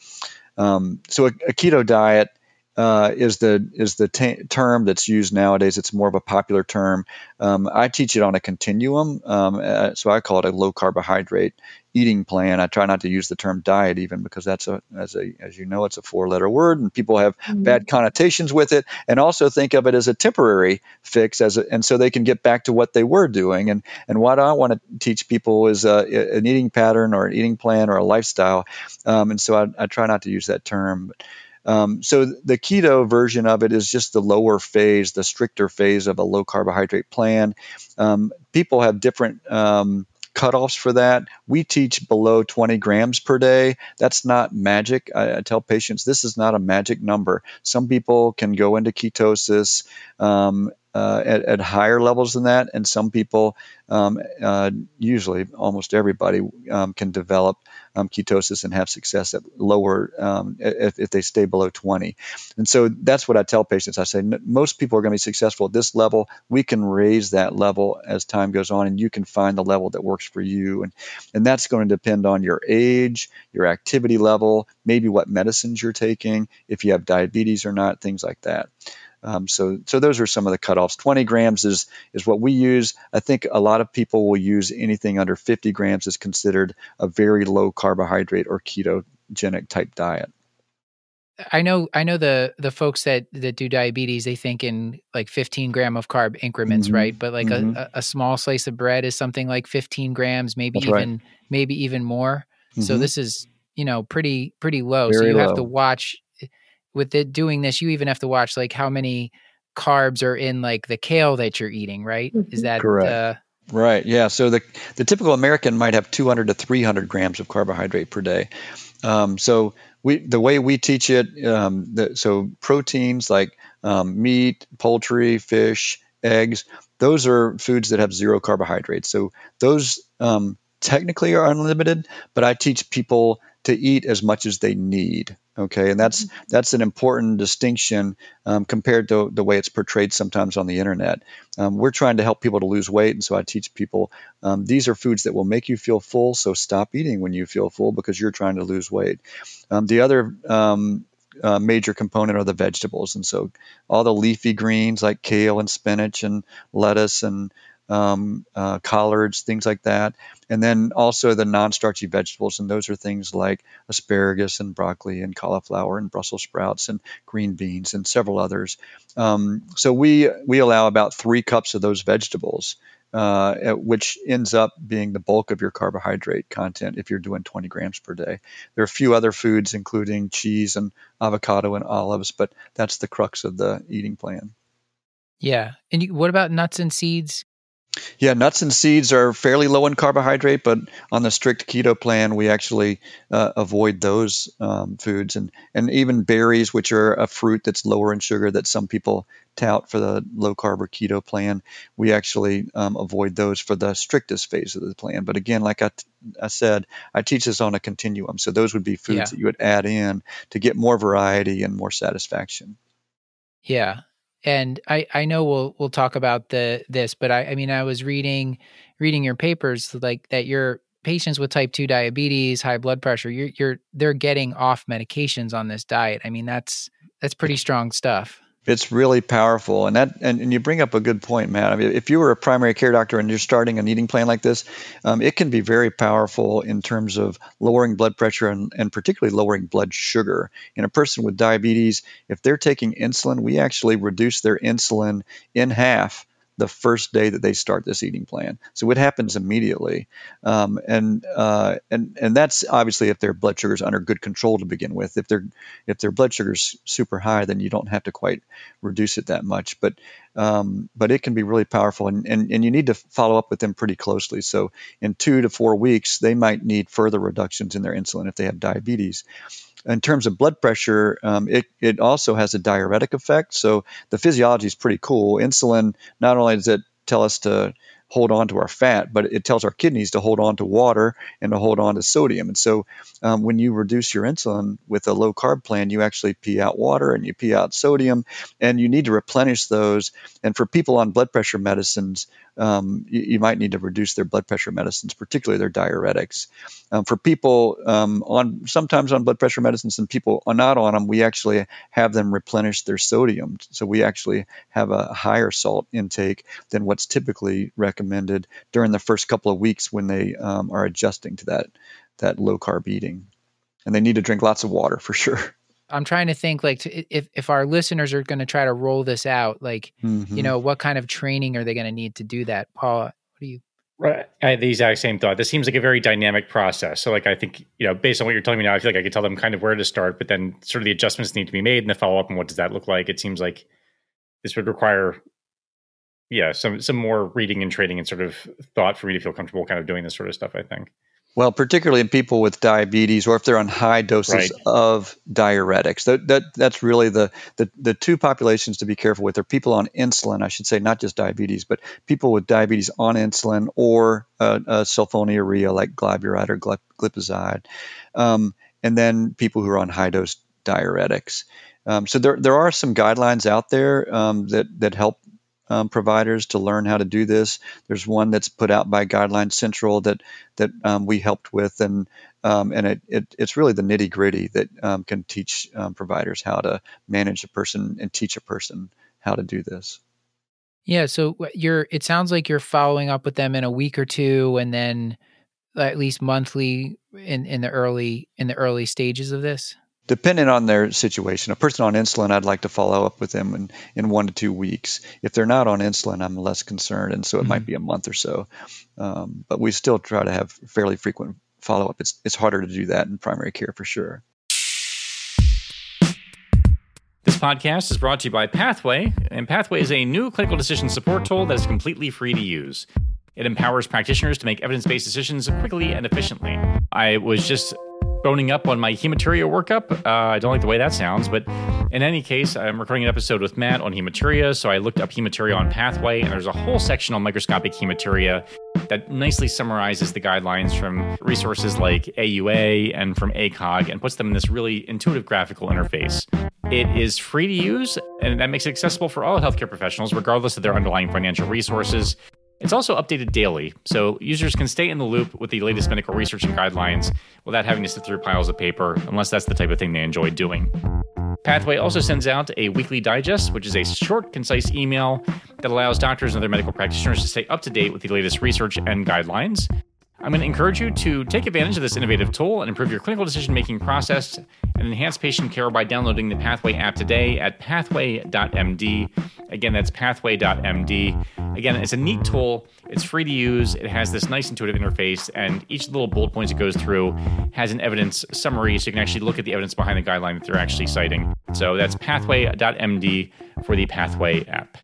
Um, so a, a keto diet uh, is the is the t- term that's used nowadays. It's more of a popular term. Um, I teach it on a continuum, um, uh, so I call it a low carbohydrate eating plan. I try not to use the term diet even because that's a as a as you know it's a four letter word and people have mm-hmm. bad connotations with it and also think of it as a temporary fix as a, and so they can get back to what they were doing and and what I want to teach people is a, an eating pattern or an eating plan or a lifestyle um, and so I, I, try not to use that term. But, um, so the keto version of it is just the lower phase, the stricter phase of a low carbohydrate plan. Um, people have different um, cutoffs for that. We teach below 20 grams per day. That's not magic. I, I, tell patients this is not a magic number. Some people can go into ketosis um, uh, at, at, higher levels than that, and some people, um, uh, usually almost everybody, um, can develop um, ketosis and have success at lower um, if, if, they stay below 20. And so that's what I tell patients. I say most people are going to be successful at this level. We can raise that level as time goes on, and you can find the level that works for you. And and that's going to depend on your age, your activity level, maybe what medicines you're taking, if you have diabetes or not, things like that. Um, so, so those are some of the cutoffs. 20 grams is is what we use. I think a lot of people will use anything under 50 grams is considered a very low carbohydrate or ketogenic type diet. I know I know the the folks that that do diabetes they think in like 15 gram of carb increments, mm-hmm. right? But like mm-hmm. a, a small slice of bread is something like 15 grams, maybe That's even right. maybe even more. Mm-hmm. So this is you know pretty pretty low. Very so you low. have to watch with it doing this, you even have to watch like how many carbs are in like the kale that you're eating, right? Is mm-hmm. that correct? Uh, right. Yeah. So the the typical American might have 200 to 300 grams of carbohydrate per day. Um, so we the way we teach it, um, the, so proteins like um, meat, poultry, fish, eggs, those are foods that have zero carbohydrates. So those um, technically are unlimited, but I teach people to eat as much as they need. Okay, and that's mm-hmm. that's an important distinction um, compared to the way it's portrayed sometimes on the internet. Um, we're trying to help people to lose weight, and so I teach people um, these are foods that will make you feel full. So stop eating when you feel full because you're trying to lose weight. Um, the other um, uh, major component are the vegetables, and so all the leafy greens like kale and spinach and lettuce and um, uh, collards, things like that. And then also the non starchy vegetables, and those are things like asparagus and broccoli and cauliflower and Brussels sprouts and green beans and several others. Um, so we, we allow about three cups of those vegetables. Uh, which ends up being the bulk of your carbohydrate content if you're doing 20 grams per day. There are a few other foods, including cheese and avocado and olives, but that's the crux of the eating plan. Yeah. And you, what about nuts and seeds? Yeah, nuts and seeds are fairly low in carbohydrate, but on the strict keto plan, we actually uh, avoid those um, foods, and and even berries, which are a fruit that's lower in sugar that some people tout for the low carb or keto plan, we actually um, avoid those for the strictest phase of the plan. But again, like I, t- I said, I teach this on a continuum, so those would be foods yeah. that you would add in to get more variety and more satisfaction. Yeah, and I, I know we'll we'll talk about the this, but I, I mean I was reading reading your papers like that your patients with type 2 diabetes, high blood pressure, you're you're they're getting off medications on this diet. I mean that's that's pretty strong stuff. It's really powerful, and that and, and you bring up a good point, Matt. I mean, if you were a primary care doctor and you're starting an eating plan like this, um, it can be very powerful in terms of lowering blood pressure and, and particularly lowering blood sugar. In a person with diabetes, if they're taking insulin, we actually reduce their insulin in half the first day that they start this eating plan. So it happens immediately, um, and uh, and and that's obviously if their blood sugar is under good control to begin with. If their if their blood sugar is super high, then you don't have to quite reduce it that much. But um, but it can be really powerful, and, and and you need to follow up with them pretty closely. So in two to four weeks, they might need further reductions in their insulin if they have diabetes in terms of blood pressure, um, it, it also has a diuretic effect. So the physiology is pretty cool. Insulin, not only does it tell us to hold on to our fat, but it tells our kidneys to hold on to water and to hold on to sodium. And so um, when you reduce your insulin with a low carb plan, you actually pee out water and you pee out sodium, and you need to replenish those. And for people on blood pressure medicines, um, you, you, might need to reduce their blood pressure medicines, particularly their diuretics. Um, for people um, on sometimes on blood pressure medicines and people are not on them, we actually have them replenish their sodium. So we actually have a higher salt intake than what's typically recommended during the first couple of weeks when they um, are adjusting to that that low carb eating. And they need to drink lots of water for sure. I'm trying to think like to, if if our listeners are going to try to roll this out, like mm-hmm. you know, what kind of training are they going to need to do that? Paul, what do you? Right, I had the exact same thought. This seems like a very dynamic process. So, like, I think you know, based on what you're telling me now, I feel like I could tell them kind of where to start, but then sort of the adjustments need to be made and the follow up and what does that look like. It seems like this would require, yeah, some some more reading and training and sort of thought for me to feel comfortable kind of doing this sort of stuff. I think. Well, particularly in people with diabetes or if they're on high doses Right. of diuretics. That, that that's really the, the the two populations to be careful with are people on insulin, I should say, not just diabetes, but people with diabetes on insulin or uh, uh, sulfonylurea like glyburide or glyp- glipizide, um, and then people who are on high dose diuretics. Um, so there there are some guidelines out there um, that that help um, providers to learn how to do this. There's one that's put out by Guideline Central that that um, we helped with, and um, and it, it, it's really the nitty gritty that um, can teach um, providers how to manage a person and teach a person how to do this. Yeah, so you're it sounds like you're following up with them in a week or two and then at least monthly in in the early in the early stages of this. Depending on their situation, a person on insulin, I'd like to follow up with them in, in one to two weeks. If they're not on insulin, I'm less concerned, and so it might be a month or so. Um, but we still try to have fairly frequent follow up. It's it's harder to do that in primary care for sure. This podcast is brought to you by Pathway, and Pathway is a new clinical decision support tool that is completely free to use. It empowers practitioners to make evidence based decisions quickly and efficiently. I was just boning up on my hematuria workup. Uh, I don't like the way that sounds, but in any case, I'm recording an episode with Matt on hematuria, so I looked up hematuria on Pathway, and there's a whole section on microscopic hematuria that nicely summarizes the guidelines from resources like AUA and from ACOG and puts them in this really intuitive graphical interface. It is free to use, and that makes it accessible for all healthcare professionals, regardless of their underlying financial resources. It's also updated daily, so users can stay in the loop with the latest medical research and guidelines without having to sift through piles of paper, unless that's the type of thing they enjoy doing. Pathway also sends out a weekly digest, which is a short, concise email that allows doctors and other medical practitioners to stay up to date with the latest research and guidelines. I'm going to encourage you to take advantage of this innovative tool and improve your clinical decision making process and enhance patient care by downloading the Pathway app today at pathway.md. Again, that's pathway.md. Again, it's a neat tool. It's free to use. It has this nice intuitive interface, and each little bullet points it goes through has an evidence summary so you can actually look at the evidence behind the guideline that they're actually citing. So that's pathway.md for the Pathway app.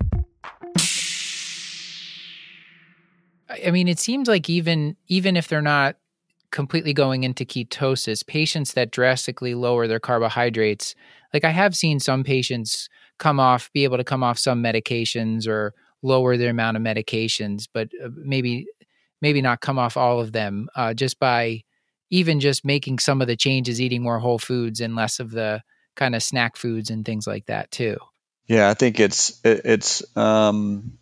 I mean, it seems like even even if they're not completely going into ketosis, patients that drastically lower their carbohydrates, like I have seen some patients come off, be able to come off some medications or lower their amount of medications, but uh, maybe maybe not come off all of them uh, just by even just making some of the changes, eating more whole foods and less of the kind of snack foods and things like that too. Yeah, I think it's it, it's um,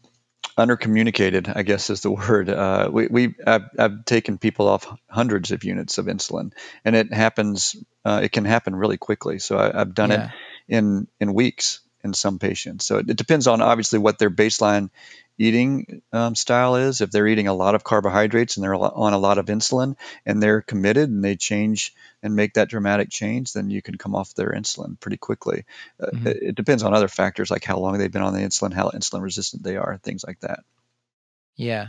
undercommunicated. I guess is the word. Uh, we we I've, I've taken people off hundreds of units of insulin, and it happens. Uh, it can happen really quickly. So I, I've done Yeah. it in in weeks in some patients. So it, it depends on obviously what their baseline eating um, style is. If they're eating a lot of carbohydrates and they're on a lot of insulin and they're committed and they change and make that dramatic change, then you can come off their insulin pretty quickly. Uh, Mhm. it, it depends on other factors like how long they've been on the insulin, how insulin resistant they are, things like that. Yeah.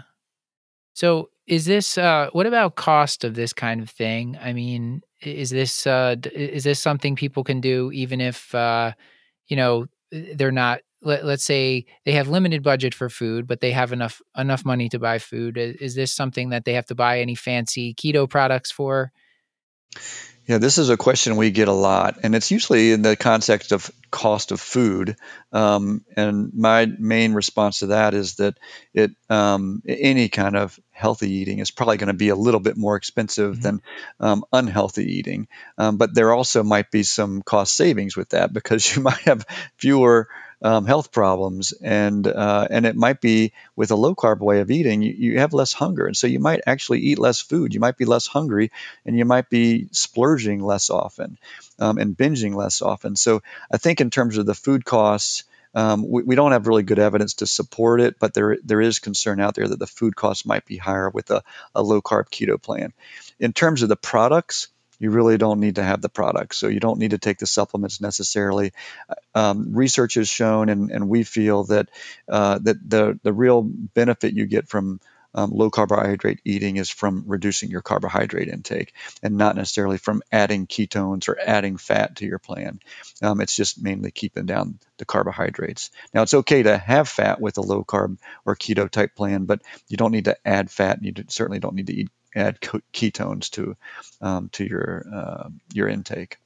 So is this uh what about cost of this kind of thing? I mean, is this uh is this something people can do even if uh you know they're not let, let's say they have limited budget for food but they have enough enough money to buy food. I- Is this something that they have to buy any fancy keto products for? Yeah, this is a question we get a lot, and it's usually in the context of cost of food. Um, and my main response to that is that it um, any kind of healthy eating is probably going to be a little bit more expensive Mhm. than um, unhealthy eating. Um, but there also might be some cost savings with that because you might have fewer um, health problems, and uh, and it might be with a low carb way of eating, you, you have less hunger, and so you might actually eat less food. You might be less hungry, and you might be splurging less often um, and binging less often. So I think in terms of the food costs. Um, we, we don't have really good evidence to support it, but there there is concern out there that the food costs might be higher with a, a low carb keto plan. In terms of the products, you really don't need to have the products, so you don't need to take the supplements necessarily. Um, research has shown, and, and we feel that uh, that the the real benefit you get from um, low carbohydrate eating is from reducing your carbohydrate intake and not necessarily from adding ketones or adding fat to your plan. Um, it's just mainly keeping down the carbohydrates. Now, it's okay to have fat with a low carb or keto type plan, but you don't need to add fat and you certainly don't need to eat add ketones to um, to your uh, your intake.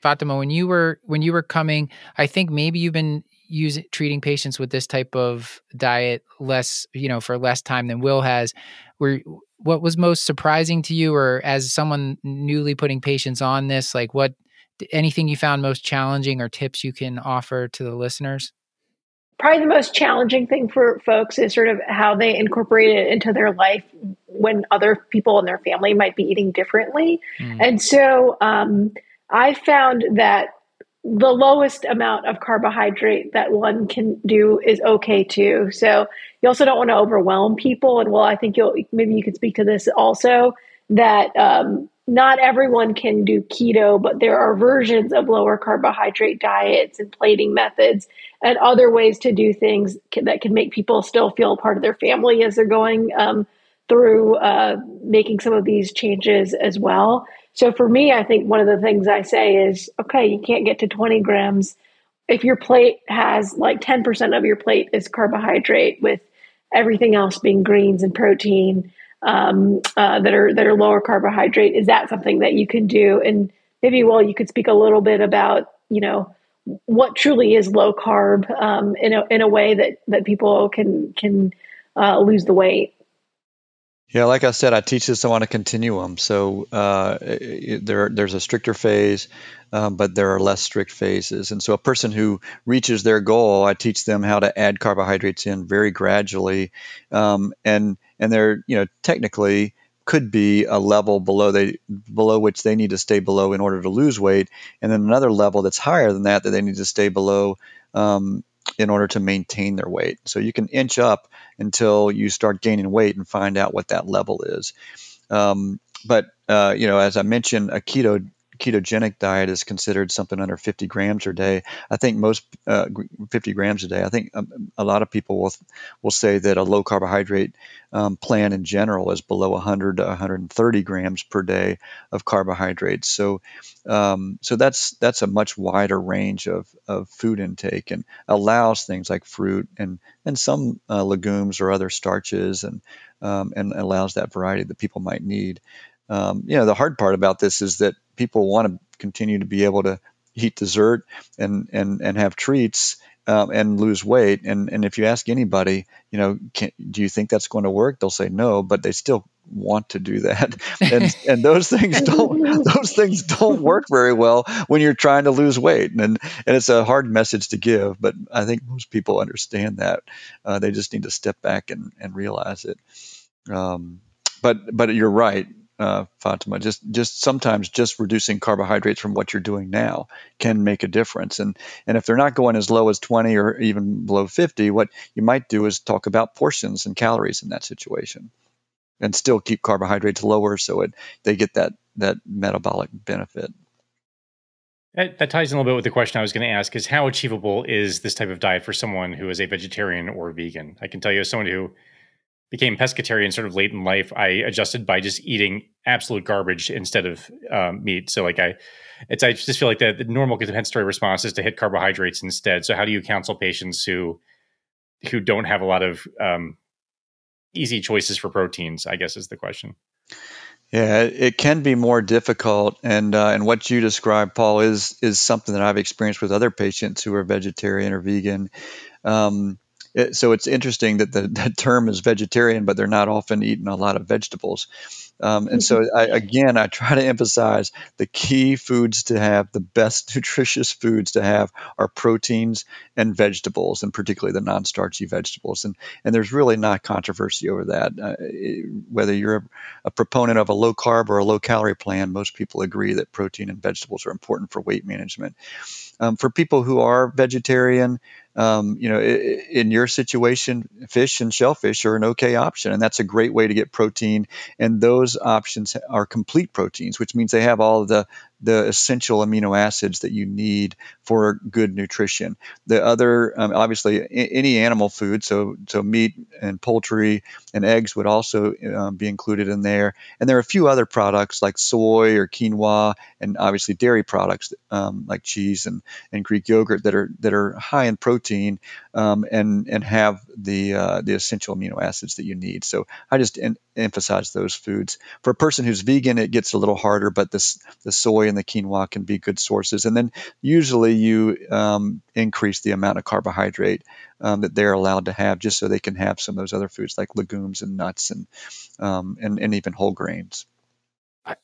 Fatima, when you were when you were coming, I think maybe you've been using treating patients with this type of diet less, you know, for less time than Will has. Were what was most surprising to you, or as someone newly putting patients on this, like what anything you found most challenging or tips you can offer to the listeners? Probably the most challenging thing for folks is sort of how they incorporate it into their life when other people in their family might be eating differently. Mm. And so um, I found that the lowest amount of carbohydrate that one can do is okay too. So you also don't want to overwhelm people. And well, I think you'll maybe you could speak to this also that um, not everyone can do keto, but there are versions of lower carbohydrate diets and plating methods and other ways to do things that can make people still feel part of their family as they're going um, through uh, making some of these changes as well. So for me, I think one of the things I say is okay, you can't get to 20 grams. If your plate has like 10% of your plate is carbohydrate, with everything else being greens and protein um, uh, that are that are lower carbohydrate, is that something that you can do? And maybe, well, you could speak a little bit about you know what truly is low carb um, in a in a way that that people can can uh, lose the weight. Yeah, like I said, I teach this on a continuum. So uh, there, there's a stricter phase, um, but there are less strict phases. And so a person who reaches their goal, I teach them how to add carbohydrates in very gradually, um, and and they're you know technically could be a level below they below which they need to stay below in order to lose weight, and then another level that's higher than that that they need to stay below um, in order to maintain their weight. So you can inch up until you start gaining weight and find out what that level is. Um, but uh, you know, as I mentioned, a keto ketogenic diet is considered something under 50 grams a day. I think most uh, 50 grams a day. I think um, a lot of people will will say that a low carbohydrate um, plan in general is below 100 to 130 grams per day of carbohydrates. So um, so that's that's a much wider range of, of food intake and allows things like fruit and and some uh, legumes or other starches and um, and allows that variety that people might need um, you know, the hard part about this is that people want to continue to be able to eat dessert and and and have treats um, and lose weight. And and if you ask anybody, you know, can, do you think that's going to work? They'll say no, but they still want to do that. And and those things don't those things don't work very well when you're trying to lose weight. And and it's a hard message to give, but I think most people understand that. Uh, they just need to step back and and realize it. Um, but but you're right uh, Fatima. Just just sometimes just reducing carbohydrates from what you're doing now can make a difference. And and if they're not going as low as 20 or even below 50, what you might do is talk about portions and calories in that situation, and still keep carbohydrates lower so it they get that that metabolic benefit. That, that ties in a little bit with the question I was going to ask: is how achievable is this type of diet for someone who is a vegetarian or vegan? I can tell you, as someone who became pescatarian sort of late in life, I adjusted by just eating absolute garbage instead of um, meat. So like I, it's I just feel like the, the normal compensatory response is to hit carbohydrates instead. So how do you counsel patients who who don't have a lot of um, easy choices for proteins? I guess is the question. Yeah, it can be more difficult, and uh, and what you described, Paul, is is something that I've experienced with other patients who are vegetarian or vegan. Um, it, so it's interesting that the, the term is vegetarian, but they're not often eating a lot of vegetables. Um, and so, I, again, I try to emphasize the key foods to have, the best nutritious foods to have are proteins and vegetables, and particularly the non starchy vegetables. And, and there's really not controversy over that. Uh, whether you're a, a, proponent of a low carb or a low calorie plan, most people agree that protein and vegetables are important for weight management. Um, for people who are vegetarian, um, you know, in your situation, fish and shellfish are an okay option, and that's a great way to get protein. And those options are complete proteins, which means they have all the the essential amino acids that you need for good nutrition. The other, um, obviously, any animal food, so so meat and poultry and eggs would also um, be included in there. And there are a few other products like soy or quinoa, and obviously dairy products um, like cheese and, and Greek yogurt that are that are high in protein um, and and have the uh, the essential amino acids that you need. So I just en- emphasize those foods. For a person who's vegan, it gets a little harder, but this the soy and the quinoa can be good sources. And then usually you um, increase the amount of carbohydrate um, that they're allowed to have, just so they can have some of those other foods like legumes and nuts and um, and, and even whole grains.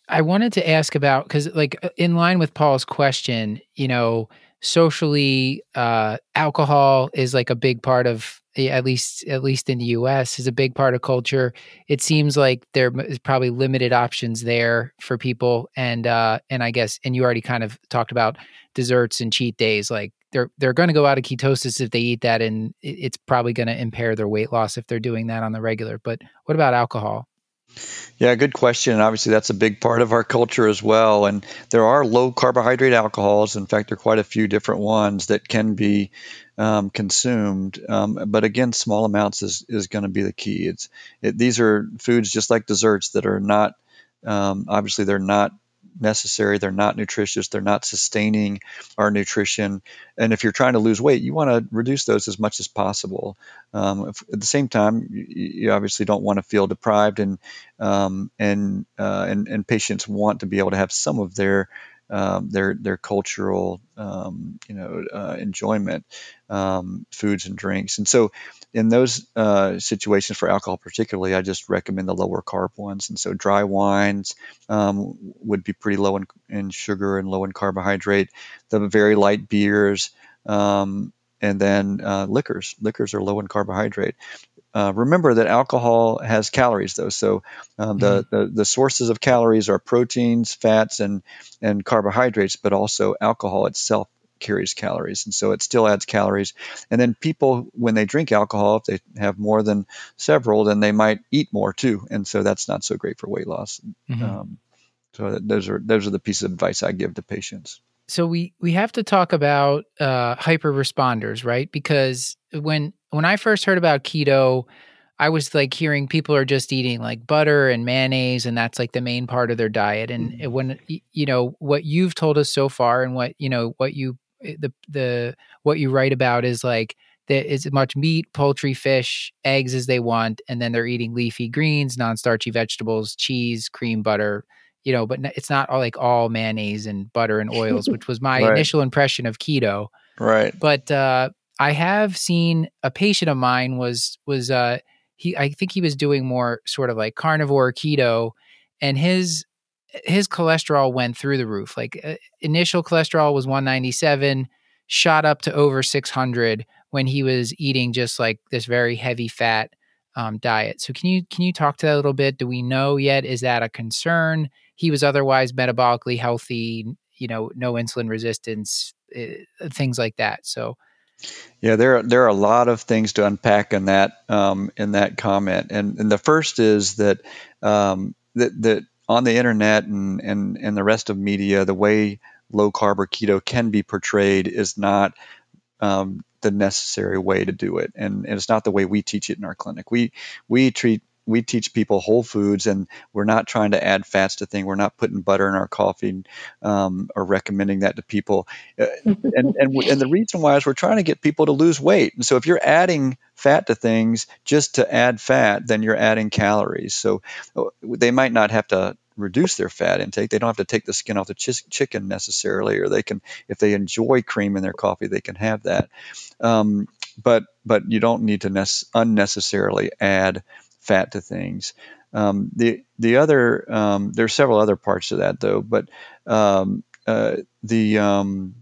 I wanted to ask about because, like, uh, in line with Paul's question, you know, socially, uh, alcohol is like a big part of at least at least in the US is a big part of culture. It seems like there is probably limited options there for people and uh and I guess and you already kind of talked about desserts and cheat days like they're they're going to go out of ketosis if they eat that and it's probably going to impair their weight loss if they're doing that on the regular. But what about alcohol? Yeah, good question. Obviously, that's a big part of our culture as well. And there are low carbohydrate alcohols. In fact, there are quite a few different ones that can be um, consumed. Um, but again, small amounts is, is going to be the key. It's it, these are foods just like desserts that are not um, obviously they're not necessary. They're not nutritious. They're not sustaining our nutrition. And if you're trying to lose weight, you want to reduce those as much as possible. Um, if, at the same time, you, you, obviously don't want to feel deprived, and um, and, uh, and and patients want to be able to have some of their um, their their cultural um, you know uh, enjoyment, um, foods and drinks. And so, in those uh, situations for alcohol, particularly, I just recommend the lower carb ones. And so, dry wines um, would be pretty low in, in, sugar and low in carbohydrate. The very light beers. Um, and then uh, liquors. Liquors are low in carbohydrate. Uh, remember that alcohol has calories, though. So um, the, mm-hmm. the, the sources of calories are proteins, fats, and and carbohydrates, but also alcohol itself carries calories, and so it still adds calories. And then people, when they drink alcohol, if they have more than several, then they might eat more too, and so that's not so great for weight loss. Mm-hmm. Um, so those are those are the pieces of advice I give to patients so we we have to talk about uh, hyper responders, right? Because when when I first heard about keto, I was like hearing people are just eating like butter and mayonnaise, and that's like the main part of their diet. And mm-hmm. when you know what you've told us so far, and what you know what you the the what you write about is like that is as much meat, poultry, fish, eggs as they want, and then they're eating leafy greens, non-starchy vegetables, cheese, cream, butter, you know, but it's not all like all mayonnaise and butter and oils, which was my right. initial impression of keto. Right. But uh, I have seen a patient of mine was was uh, he I think he was doing more sort of like carnivore keto, and his his cholesterol went through the roof. Like uh, initial cholesterol was 197, shot up to over 600 when he was eating just like this very heavy fat um, diet. So can you can you talk to that a little bit? Do we know yet? Is that a concern? he was otherwise metabolically healthy, you know, no insulin resistance, uh, things like that. So, yeah, there are, there are a lot of things to unpack in that um, in that comment, and and the first is that um, that that on the internet and, and and the rest of media, the way low carb or keto can be portrayed is not um, the necessary way to do it, and, and it's not the way we teach it in our clinic. We we treat we teach people whole foods and we're not trying to add fats to things. We're not putting butter in our coffee um, or recommending that to people. Uh, and, and, and the reason why is we're trying to get people to lose weight. And so if you're adding fat to things just to add fat then you're adding calories. So uh, they might not have to reduce their fat intake. They don't have to take the skin off the ch- chicken necessarily or they can if they enjoy cream in their coffee they can have that. Um, but but you don't need to ne- unnecessarily add fat to things. Um, the the other um, there's several other parts to that though, but um, uh, the um,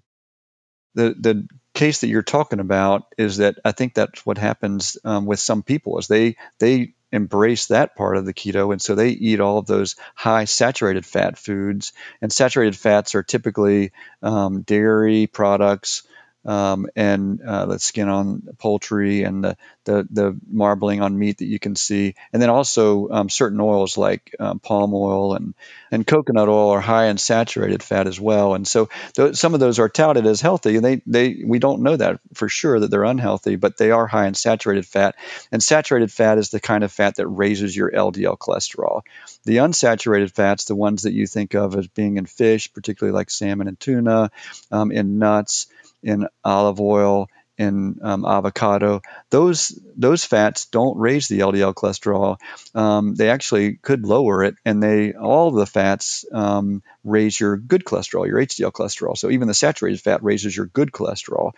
the the case that you're talking about is that I think that's what happens um, with some people is they they embrace that part of the keto and so they eat all of those high saturated fat foods and saturated fats are typically um, dairy products um, and uh, the skin on poultry and the, the the marbling on meat that you can see, and then also um, certain oils like um, palm oil and and coconut oil are high in saturated fat as well. And so th- some of those are touted as healthy, and they they we don't know that for sure that they're unhealthy, but they are high in saturated fat. And saturated fat is the kind of fat that raises your LDL cholesterol. The unsaturated fats, the ones that you think of as being in fish, particularly like salmon and tuna, um, in nuts, in olive oil, in um, avocado, those those fats don't raise the LDL cholesterol. Um, they actually could lower it, and they all the fats um, raise your good cholesterol, your HDL cholesterol. So even the saturated fat raises your good cholesterol.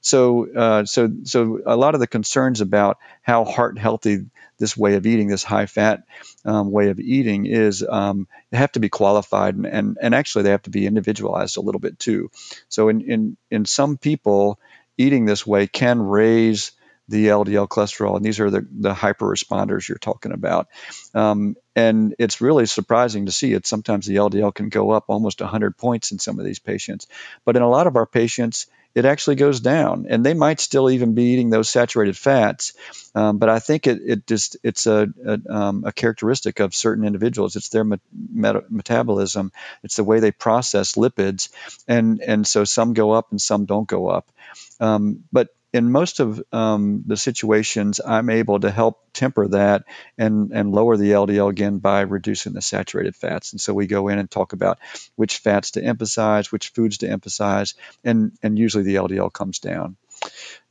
So uh, so so a lot of the concerns about how heart healthy this way of eating, this high fat um, way of eating, is um, have to be qualified and, and, and actually they have to be individualized a little bit too. So in in in some people eating this way can raise the LDL cholesterol, and these are the, the hyper responders you're talking about. Um, and it's really surprising to see it. Sometimes the LDL can go up almost 100 points in some of these patients. But in a lot of our patients, it actually goes down, and they might still even be eating those saturated fats. Um, but I think it, it just it's a, a, um, a, characteristic of certain individuals. It's their met- metabolism. It's the way they process lipids, and and so some go up and some don't go up. Um, but in most of um, the situations, I'm able to help temper that and, and lower the LDL again by reducing the saturated fats. And so we go in and talk about which fats to emphasize, which foods to emphasize, and, and usually the LDL comes down.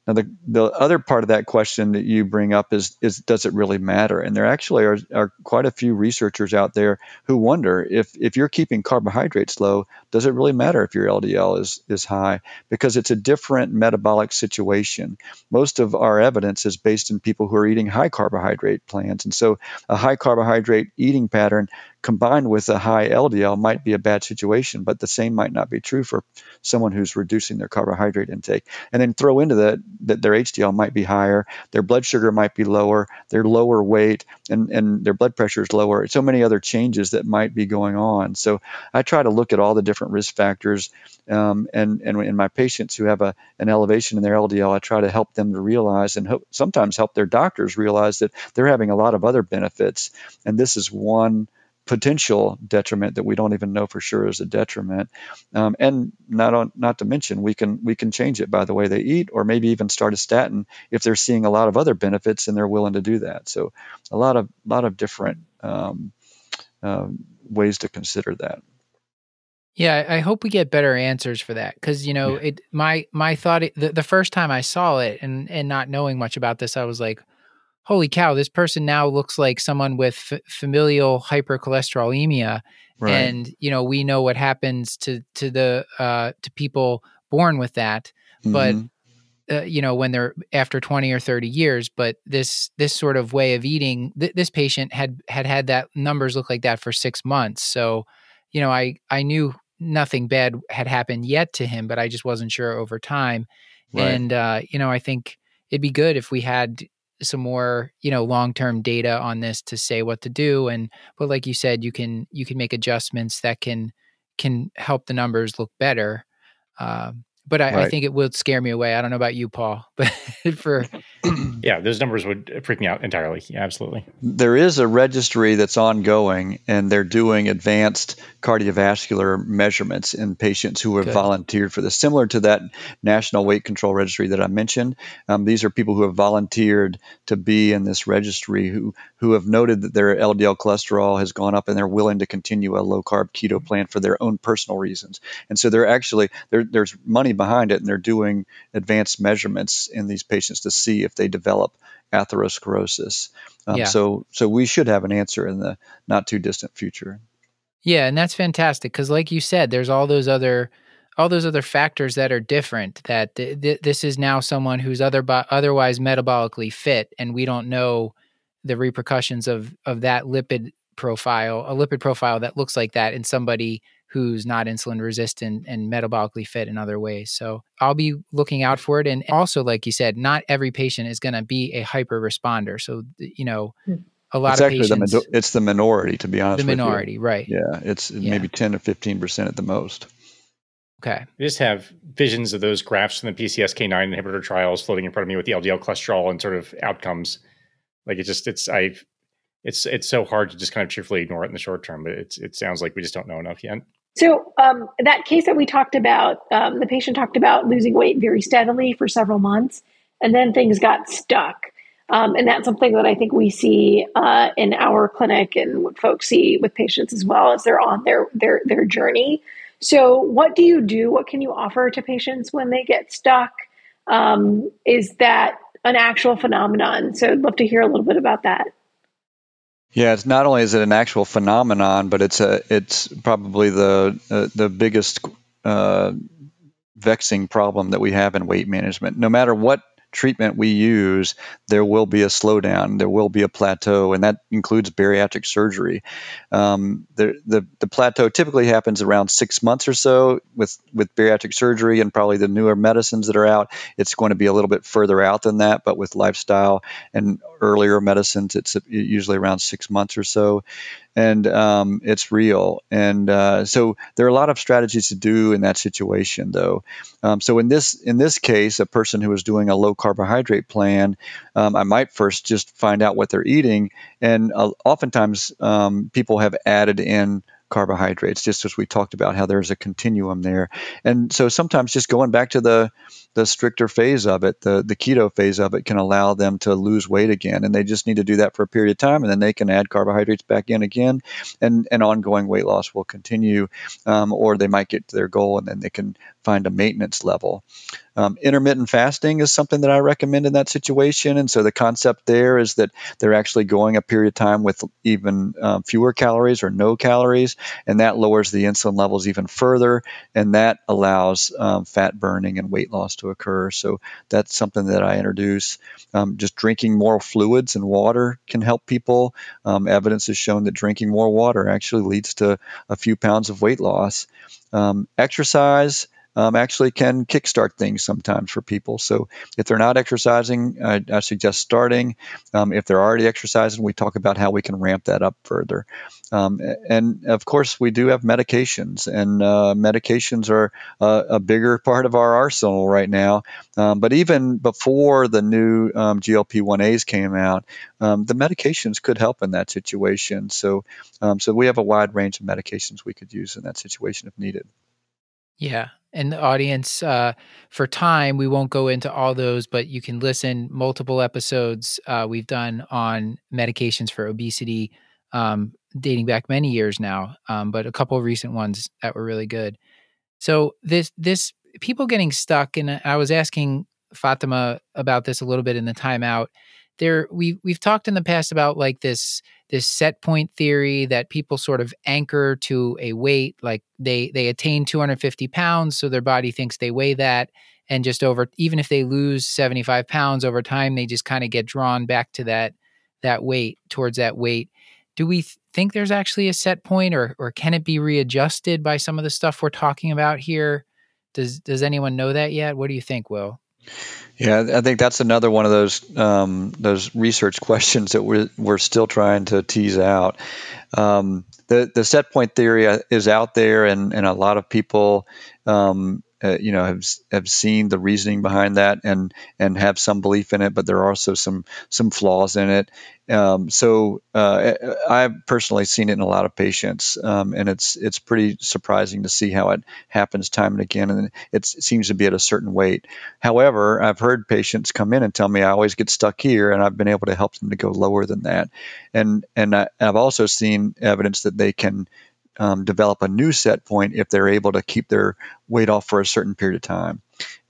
Now, the, the other part of that question that you bring up is, is does it really matter? And there actually are, are quite a few researchers out there who wonder if, if you're keeping carbohydrates low, does it really matter if your LDL is, is high? Because it's a different metabolic situation. Most of our evidence is based in people who are eating high carbohydrate plans. And so a high carbohydrate eating pattern combined with a high LDL might be a bad situation, but the same might not be true for someone who's reducing their carbohydrate intake. And then throw into that that their HDL might be higher, their blood sugar might be lower, they're lower weight, and, and their blood pressure is lower. So many other changes that might be going on. So I try to look at all the different risk factors. Um, and, and in my patients who have a, an elevation in their LDL, I try to help them to realize and help, sometimes help their doctors realize that they're having a lot of other benefits. And this is one potential detriment that we don't even know for sure is a detriment. Um, and not on, not to mention we can we can change it by the way they eat, or maybe even start a statin if they're seeing a lot of other benefits and they're willing to do that. So a lot of lot of different um, uh, ways to consider that. Yeah, I hope we get better answers for that because you know yeah. it. My my thought the, the first time I saw it and and not knowing much about this, I was like, holy cow, this person now looks like someone with f- familial hypercholesterolemia. Right. And, you know, we know what happens to, to the, uh, to people born with that. Mm-hmm. But, uh, you know, when they're after 20 or 30 years, but this, this sort of way of eating, th- this patient had, had had that numbers look like that for six months. So, you know, I, I knew nothing bad had happened yet to him, but I just wasn't sure over time. Right. And, uh, you know, I think it'd be good if we had some more you know long term data on this to say what to do and but like you said you can you can make adjustments that can can help the numbers look better um, but I, right. I, think it would scare me away. I don't know about you, Paul, but for yeah, those numbers would freak me out entirely. Yeah, absolutely. There is a registry that's ongoing, and they're doing advanced cardiovascular measurements in patients who have Good. volunteered for this, similar to that National Weight Control Registry that I mentioned. Um, these are people who have volunteered to be in this registry who who have noted that their LDL cholesterol has gone up, and they're willing to continue a low carb keto plan for their own personal reasons. And so they're actually there's money behind it, and they're doing advanced measurements in these patients to see if they develop atherosclerosis. Um, yeah. So, so we should have an answer in the not too distant future. Yeah, and that's fantastic because, like you said, there's all those other all those other factors that are different. That th- th- this is now someone who's other otherwise metabolically fit, and we don't know the repercussions of of that lipid profile, a lipid profile that looks like that in somebody who's not insulin resistant and metabolically fit in other ways. So I'll be looking out for it. And also, like you said, not every patient is going to be a hyper responder. So, you know, hmm. a lot it's of patients. The, it's the minority, to be honest The minority, right. Yeah. It's yeah. maybe 10 or 15% at the most. Okay. I just have visions of those graphs from the PCSK9 inhibitor trials floating in front of me with the LDL cholesterol and sort of outcomes. Like it just, it's, I, it's, it's so hard to just kind of cheerfully ignore it in the short term, but it's, it sounds like we just don't know enough yet. So um, that case that we talked about, um, the patient talked about losing weight very steadily for several months, and then things got stuck. Um, and that's something that I think we see uh, in our clinic and what folks see with patients as well as they're on their their their journey. So, what do you do? What can you offer to patients when they get stuck? Um, is that an actual phenomenon? So, I'd love to hear a little bit about that. Yeah, it's not only is it an actual phenomenon, but it's a it's probably the uh, the biggest uh, vexing problem that we have in weight management. No matter what treatment we use, there will be a slowdown, there will be a plateau, and that includes bariatric surgery. Um, the, the, the plateau typically happens around six months or so with, with bariatric surgery and probably the newer medicines that are out. It's going to be a little bit further out than that, but with lifestyle and earlier medicines, it's usually around six months or so and um, it's real. And uh, so there are a lot of strategies to do in that situation, though. Um, so in this in this case, a person who is doing a low carbohydrate plan, um, I might first just find out what they're eating, and uh, oftentimes um, people have added in carbohydrates, just as we talked about how there's a continuum there. And so sometimes just going back to the the stricter phase of it, the the keto phase of it, can allow them to lose weight again, and they just need to do that for a period of time, and then they can add carbohydrates back in again, and and ongoing weight loss will continue, um, or they might get to their goal, and then they can find a maintenance level. Um, intermittent fasting is something that I recommend in that situation. And so the concept there is that they're actually going a period of time with even um, fewer calories or no calories, and that lowers the insulin levels even further, and that allows um, fat burning and weight loss to occur. So that's something that I introduce. Um, just drinking more fluids and water can help people. Um, evidence has shown that drinking more water actually leads to a few pounds of weight loss. Um, exercise um, actually can kickstart things sometimes for people. So if they're not exercising, I, I suggest starting. Um, if they're already exercising, we talk about how we can ramp that up further. Um, and of course, we do have medications, and uh, medications are a, bigger part of our arsenal right now. Um, but even before the new um, GLP 1As came out, um, the medications could help in that situation. So, so we have a wide range of medications we could use in that situation if needed. Yeah. And the audience, uh, for time, we won't go into all those, but you can listen multiple episodes uh, we've done on medications for obesity, um, dating back many years now, um, but a couple of recent ones that were really good. So this this people getting stuck, and I was asking Fatima about this a little bit in the timeout. There, we we've talked in the past about like this this set point theory that people sort of anchor to a weight like they they attain 250 pounds so their body thinks they weigh that and just over even if they lose 75 pounds over time they just kind of get drawn back to that that weight towards that weight. Do we th- think there's actually a set point or or can it be readjusted by some of the stuff we're talking about here? Does does anyone know that yet? What do you think will yeah, I think that's another one of those um, those research questions that we're we're still trying to tease out. Um, the the set point theory uh, is out there, and and a lot of people um, uh, you know have have seen the reasoning behind that and and have some belief in it, but there are also some some flaws in it. Um, so uh, I've personally seen it in a lot of patients, um, and it's it's pretty surprising to see how it happens time and again, and it seems to be at a certain weight. However, I've heard patients come in and tell me I always get stuck here, and I've been able to help them to go lower than that, and and I, I've also seen evidence that they can um, develop a new set point if they're able to keep their weight off for a certain period of time.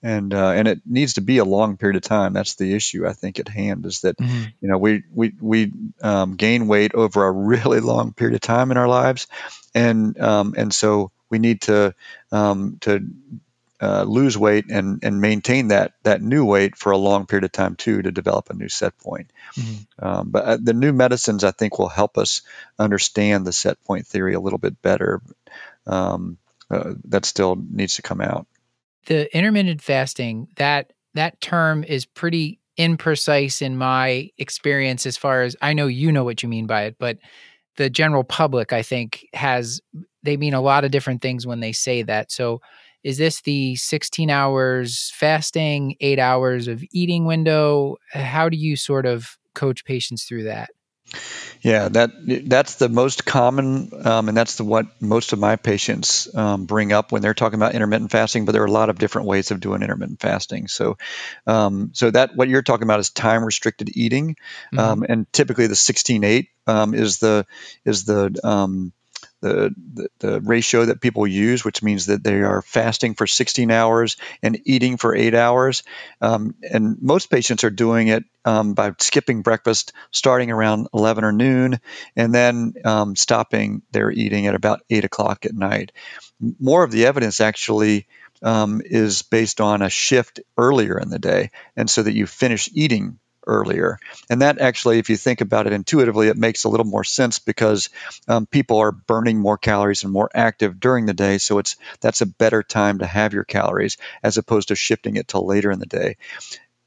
And uh, and it needs to be a long period of time. That's the issue I think at hand is that mm-hmm. you know we we we um, gain weight over a really long period of time in our lives, and um, and so we need to um, to uh, lose weight and and maintain that that new weight for a long period of time too to develop a new set point. Mm-hmm. Um, but uh, the new medicines I think will help us understand the set point theory a little bit better. Um, uh, that still needs to come out. The intermittent fasting that that term is pretty imprecise in my experience as far as I know you know what you mean by it, but the general public I think has they mean a lot of different things when they say that. So is this the 16 hours fasting, eight hours of eating window? How do you sort of coach patients through that? Yeah, that that's the most common, um, and that's the what most of my patients um, bring up when they're talking about intermittent fasting. But there are a lot of different ways of doing intermittent fasting. So, um, so that what you're talking about is time restricted eating, mm-hmm. Um, and typically the 16-8 um, is the is the um, the, the, ratio that people use, which means that they are fasting for 16 hours and eating for eight hours. Um, and most patients are doing it um, by skipping breakfast starting around 11 or noon and then um, stopping their eating at about 8 o'clock at night. More of the evidence actually um, is based on a shift earlier in the day, and so that you finish eating earlier. And that actually, if you think about it intuitively, it makes a little more sense because um, people are burning more calories and more active during the day. So it's that's a better time to have your calories as opposed to shifting it till later in the day.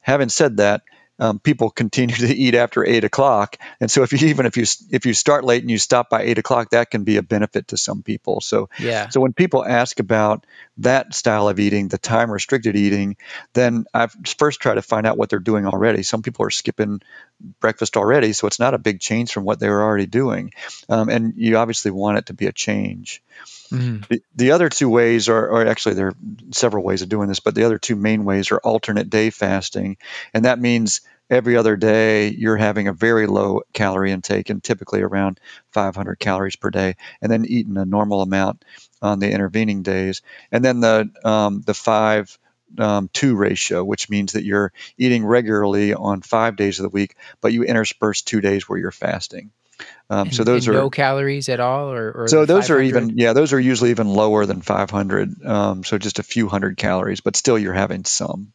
Having said that, um, people continue to eat after eight o'clock, and so if you even if you if you start late and you stop by eight o'clock, that can be a benefit to some people. So yeah. So when people ask about that style of eating, the time restricted eating, then I first try to find out what they're doing already. Some people are skipping breakfast already, so it's not a big change from what they were already doing, um, and you obviously want it to be a change. Mm-hmm. The, the, other two ways are, or actually there are several ways of doing this, but the other two main ways are alternate day fasting, and that means every other day you're having a very low calorie intake and typically around 500 calories per day, and then eating a normal amount on the intervening days, and then the um, the five um, two ratio, which means that you're eating regularly on five days of the week, but you intersperse two days where you're fasting. Um, and, so those are no calories at all, or, or so those 500? are even yeah those are usually even lower than 500. Um, so just a few hundred calories, but still you're having some.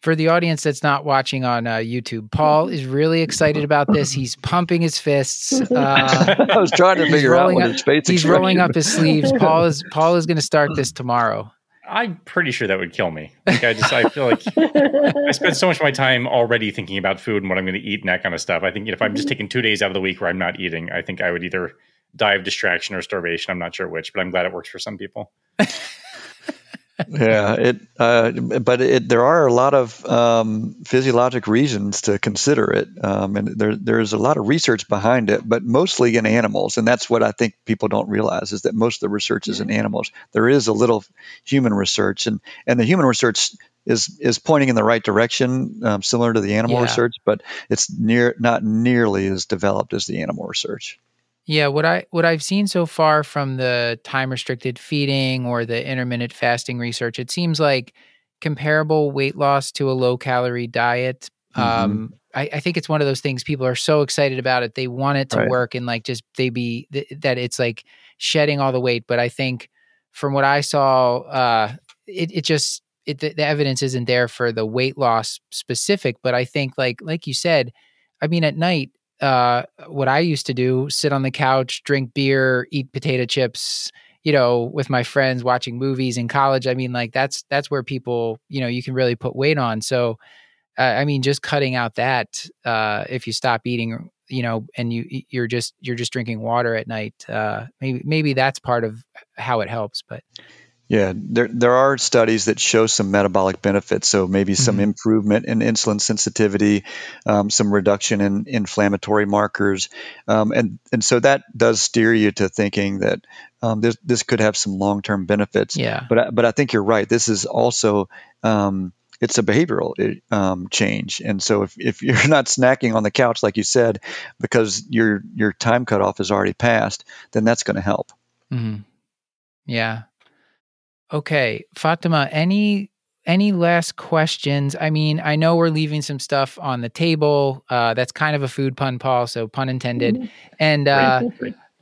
For the audience that's not watching on uh, YouTube, Paul is really excited about this. He's pumping his fists. Uh, I was trying to figure out what up, his face. He's rolling up his sleeves. Paul is Paul is going to start this tomorrow. I'm pretty sure that would kill me. Like I just I feel like I spend so much of my time already thinking about food and what I'm going to eat and that kind of stuff. I think if I'm just mm-hmm. taking two days out of the week where I'm not eating, I think I would either die of distraction or starvation. I'm not sure which, but I'm glad it works for some people. yeah, it. Uh, but it, there are a lot of um, physiologic reasons to consider it, um, and there, there's a lot of research behind it, but mostly in animals, and that's what I think people don't realize is that most of the research is in animals. There is a little human research, and and the human research is is pointing in the right direction, um, similar to the animal yeah. research, but it's near not nearly as developed as the animal research. Yeah, what I what I've seen so far from the time restricted feeding or the intermittent fasting research, it seems like comparable weight loss to a low calorie diet. Mm-hmm. Um, I, I, think it's one of those things people are so excited about it, they want it to right. work and like just they be th- that it's like shedding all the weight. But I think from what I saw, uh, it it just it, the, the evidence isn't there for the weight loss specific. But I think like like you said, I mean at night uh, what I used to do: sit on the couch, drink beer, eat potato chips. You know, with my friends, watching movies in college. I mean, like that's that's where people, you know, you can really put weight on. So, uh, I mean, just cutting out that uh, if you stop eating, you know, and you you're just you're just drinking water at night. Uh, maybe maybe that's part of how it helps. But yeah, there there are studies that show some metabolic benefits. So maybe some mm-hmm. improvement in insulin sensitivity, um, some reduction in inflammatory markers, um, and and so that does steer you to thinking that um, this this could have some long term benefits. Yeah. But but I think you're right. This is also um, it's a behavioral um, change. And so if, if you're not snacking on the couch, like you said, because your your time cutoff is already passed, then that's going to help. Mm-hmm. Yeah. Okay, Fatima, any any last questions? I mean, I know we're leaving some stuff on the table. Uh, that's kind of a food pun, Paul, so pun intended. Mm-hmm. And uh,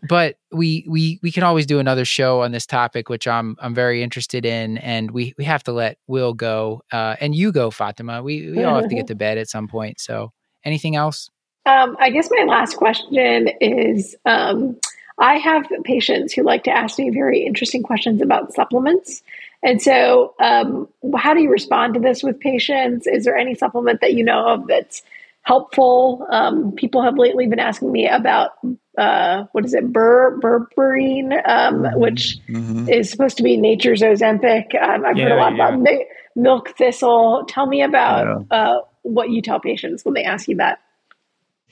but we we we can always do another show on this topic, which I'm I'm very interested in. And we we have to let Will go, uh, and you go, Fatima. We we all have to get to bed at some point. So, anything else? Um, I guess my last question is. Um, I have patients who like to ask me very interesting questions about supplements. And so, um, how do you respond to this with patients? Is there any supplement that you know of that's helpful? Um, people have lately been asking me about uh, what is it, bur berberine, um, mm-hmm. which mm-hmm. is supposed to be nature's Ozempic. Um, I've yeah, heard a lot yeah. about mi- milk thistle. Tell me about yeah. uh, what you tell patients when they ask you that.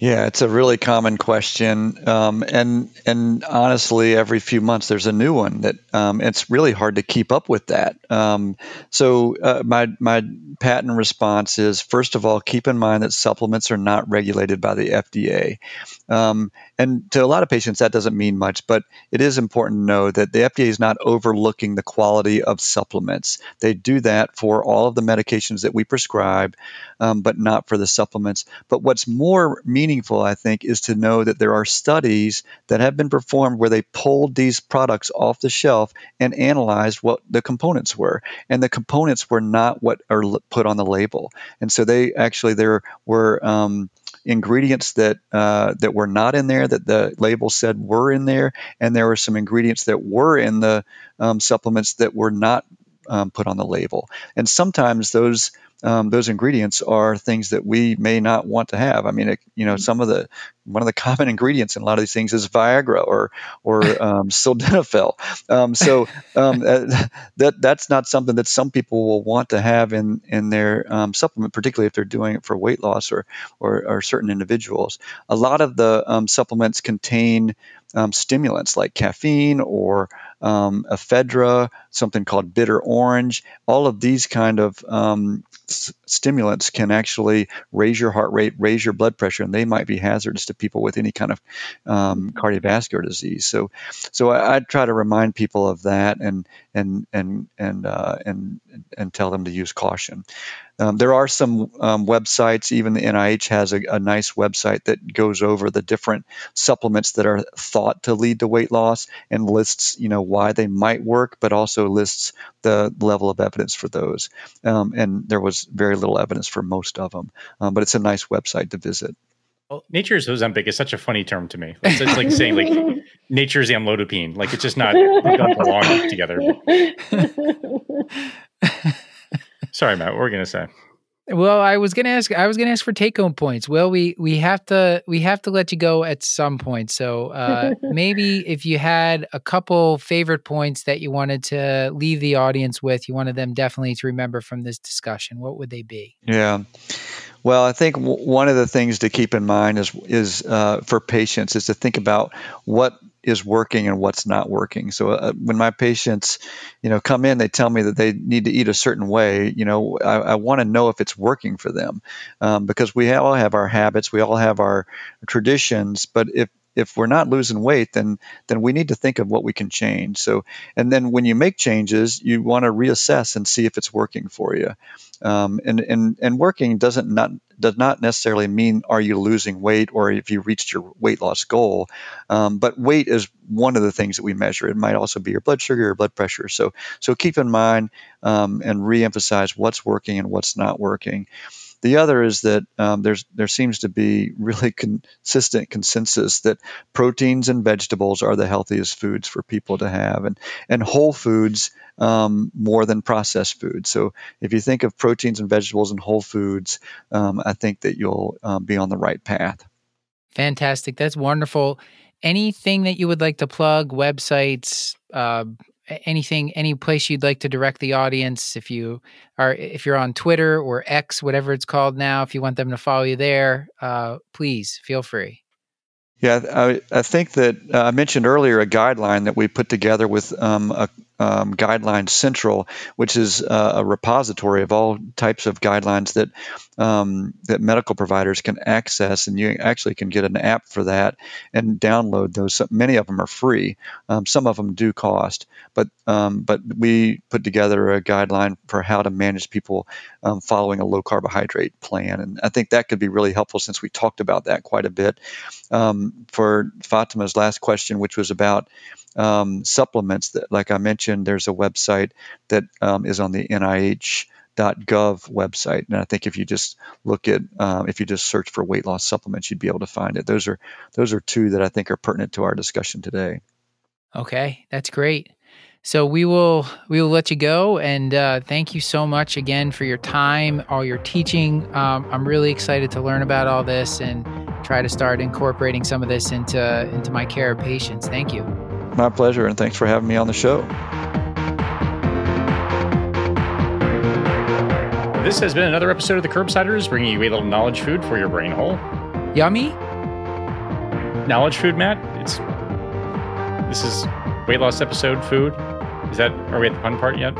Yeah, it's a really common question, um, and and honestly, every few months there's a new one that um, it's really hard to keep up with that. Um, so uh, my my patent response is first of all, keep in mind that supplements are not regulated by the FDA. Um, and to a lot of patients, that doesn't mean much, but it is important to know that the FDA is not overlooking the quality of supplements. They do that for all of the medications that we prescribe, um, but not for the supplements. But what's more meaningful, I think, is to know that there are studies that have been performed where they pulled these products off the shelf and analyzed what the components were. And the components were not what are put on the label. And so they actually, there were, um, ingredients that uh, that were not in there that the label said were in there, and there were some ingredients that were in the um, supplements that were not um, put on the label. And sometimes those um, those ingredients are things that we may not want to have. I mean, it, you know, some of the one of the common ingredients in a lot of these things is Viagra or or um, sildenafil. Um, so um, uh, that that's not something that some people will want to have in in their um, supplement, particularly if they're doing it for weight loss or or, or certain individuals. A lot of the um, supplements contain um, stimulants like caffeine or um, ephedra, something called bitter orange. All of these kind of um, s- stimulants can actually raise your heart rate, raise your blood pressure, and they might be hazardous to people with any kind of um, cardiovascular disease. So, so I, I, try to remind people of that and and and and uh, and and tell them to use caution. Um, there are some um, websites, even the NIH has a, a, nice website that goes over the different supplements that are thought to lead to weight loss and lists, you know, why they might work, but also lists the level of evidence for those. Um, and there was very little evidence for most of them, um, but it's a nice website to visit. Well, nature's Ozempic is such a funny term to me. It's, it's like saying like nature's amlodipine. Like it's just not we don't belong together. Sorry, Matt. What were we gonna say? Well, I was gonna ask. I was gonna ask for take home points. Well, we we have to we have to let you go at some point. So uh, maybe if you had a couple favorite points that you wanted to leave the audience with, you wanted them definitely to remember from this discussion. What would they be? Yeah. Well, I think w- one of the things to keep in mind is is uh, for patients is to think about what is working and what's not working. So uh, when my patients, you know, come in, they tell me that they need to eat a certain way. You know, I, I want to know if it's working for them um, because we all have our habits, we all have our traditions. But if if we're not losing weight, then then we need to think of what we can change. So, and then when you make changes, you want to reassess and see if it's working for you. Um, and and and working doesn't not does not necessarily mean are you losing weight or if you reached your weight loss goal. Um, but weight is one of the things that we measure. It might also be your blood sugar or blood pressure. So so keep in mind um, and reemphasize what's working and what's not working. The other is that um, there's there seems to be really consistent consensus that proteins and vegetables are the healthiest foods for people to have, and and whole foods um, more than processed foods. So if you think of proteins and vegetables and whole foods, um, I think that you'll um, be on the right path. Fantastic. That's wonderful. Anything that you would like to plug, websites, uh, anything any place you'd like to direct the audience if you are if you're on twitter or x whatever it's called now if you want them to follow you there uh, please feel free. Yeah i, I think that uh, i mentioned earlier a guideline that we put together with um, a, um, Guidelines Central, which is uh, a repository of all types of guidelines that um, that medical providers can access, and you actually can get an app for that and download those. Many of them are free. Um, some of them do cost, but um, but we put together a guideline for how to manage people um, following a low carbohydrate plan, and I think that could be really helpful since we talked about that quite a bit. Um, for Fatima's last question, which was about supplements that, like I mentioned, there's a website that um, is on the NIH.gov website and i think if you just look at um, if you just search for weight loss supplements you'd be able to find it those are those are two that i think are pertinent to our discussion today okay that's great So we will we will let you go, and uh, thank you so much again for your time, all your teaching. Um, I'm really excited to learn about all this and try to start incorporating some of this into into my care of patients. Thank you. My pleasure, and thanks for having me on the show. This has been another episode of the Curbsiders, bringing you a little knowledge food for your brain hole. Yummy. Knowledge food, Matt. It's this is weight loss episode food. Is that are we at the pun part yet?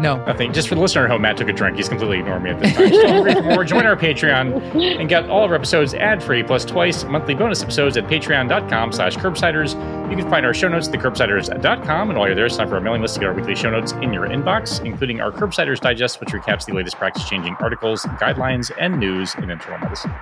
No. Nothing. Just for the listener at home, Matt took a drink. He's completely ignoring me at this time. So more, join our Patreon and get all of our episodes ad-free, plus twice monthly bonus episodes at patreon.com slash curbsiders. You can find our show notes at thecurbsiders.com, and while you're there, sign up for our mailing list to get our weekly show notes in your inbox, including our Curbsiders Digest, which recaps the latest practice-changing articles, guidelines, and news in internal medicine.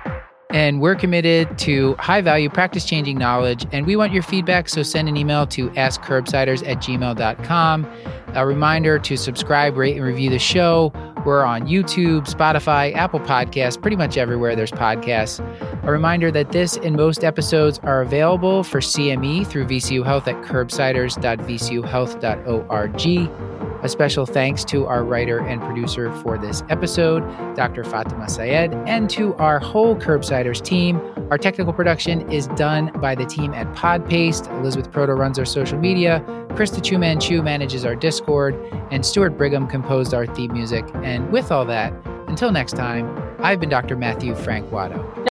And we're committed to high value practice changing knowledge. And we want your feedback. So send an email to askcurbsiders at gmail.com. A reminder to subscribe, rate, and review the show. We're on YouTube, Spotify, Apple Podcasts, pretty much everywhere there's podcasts. A reminder that this and most episodes are available for CME through VCU Health at curbsiders.vcuhealth.org. A special thanks to our writer and producer for this episode, Dr. Fatima Syed, and to our whole Curbsiders team. Our technical production is done by the team at Podpaste. Elizabeth Proto runs our social media. Krista Chu Manchu manages our Discord, and Stuart Brigham composed our theme music. And with all that, until next time, I've been Dr. Matthew Frank Watto.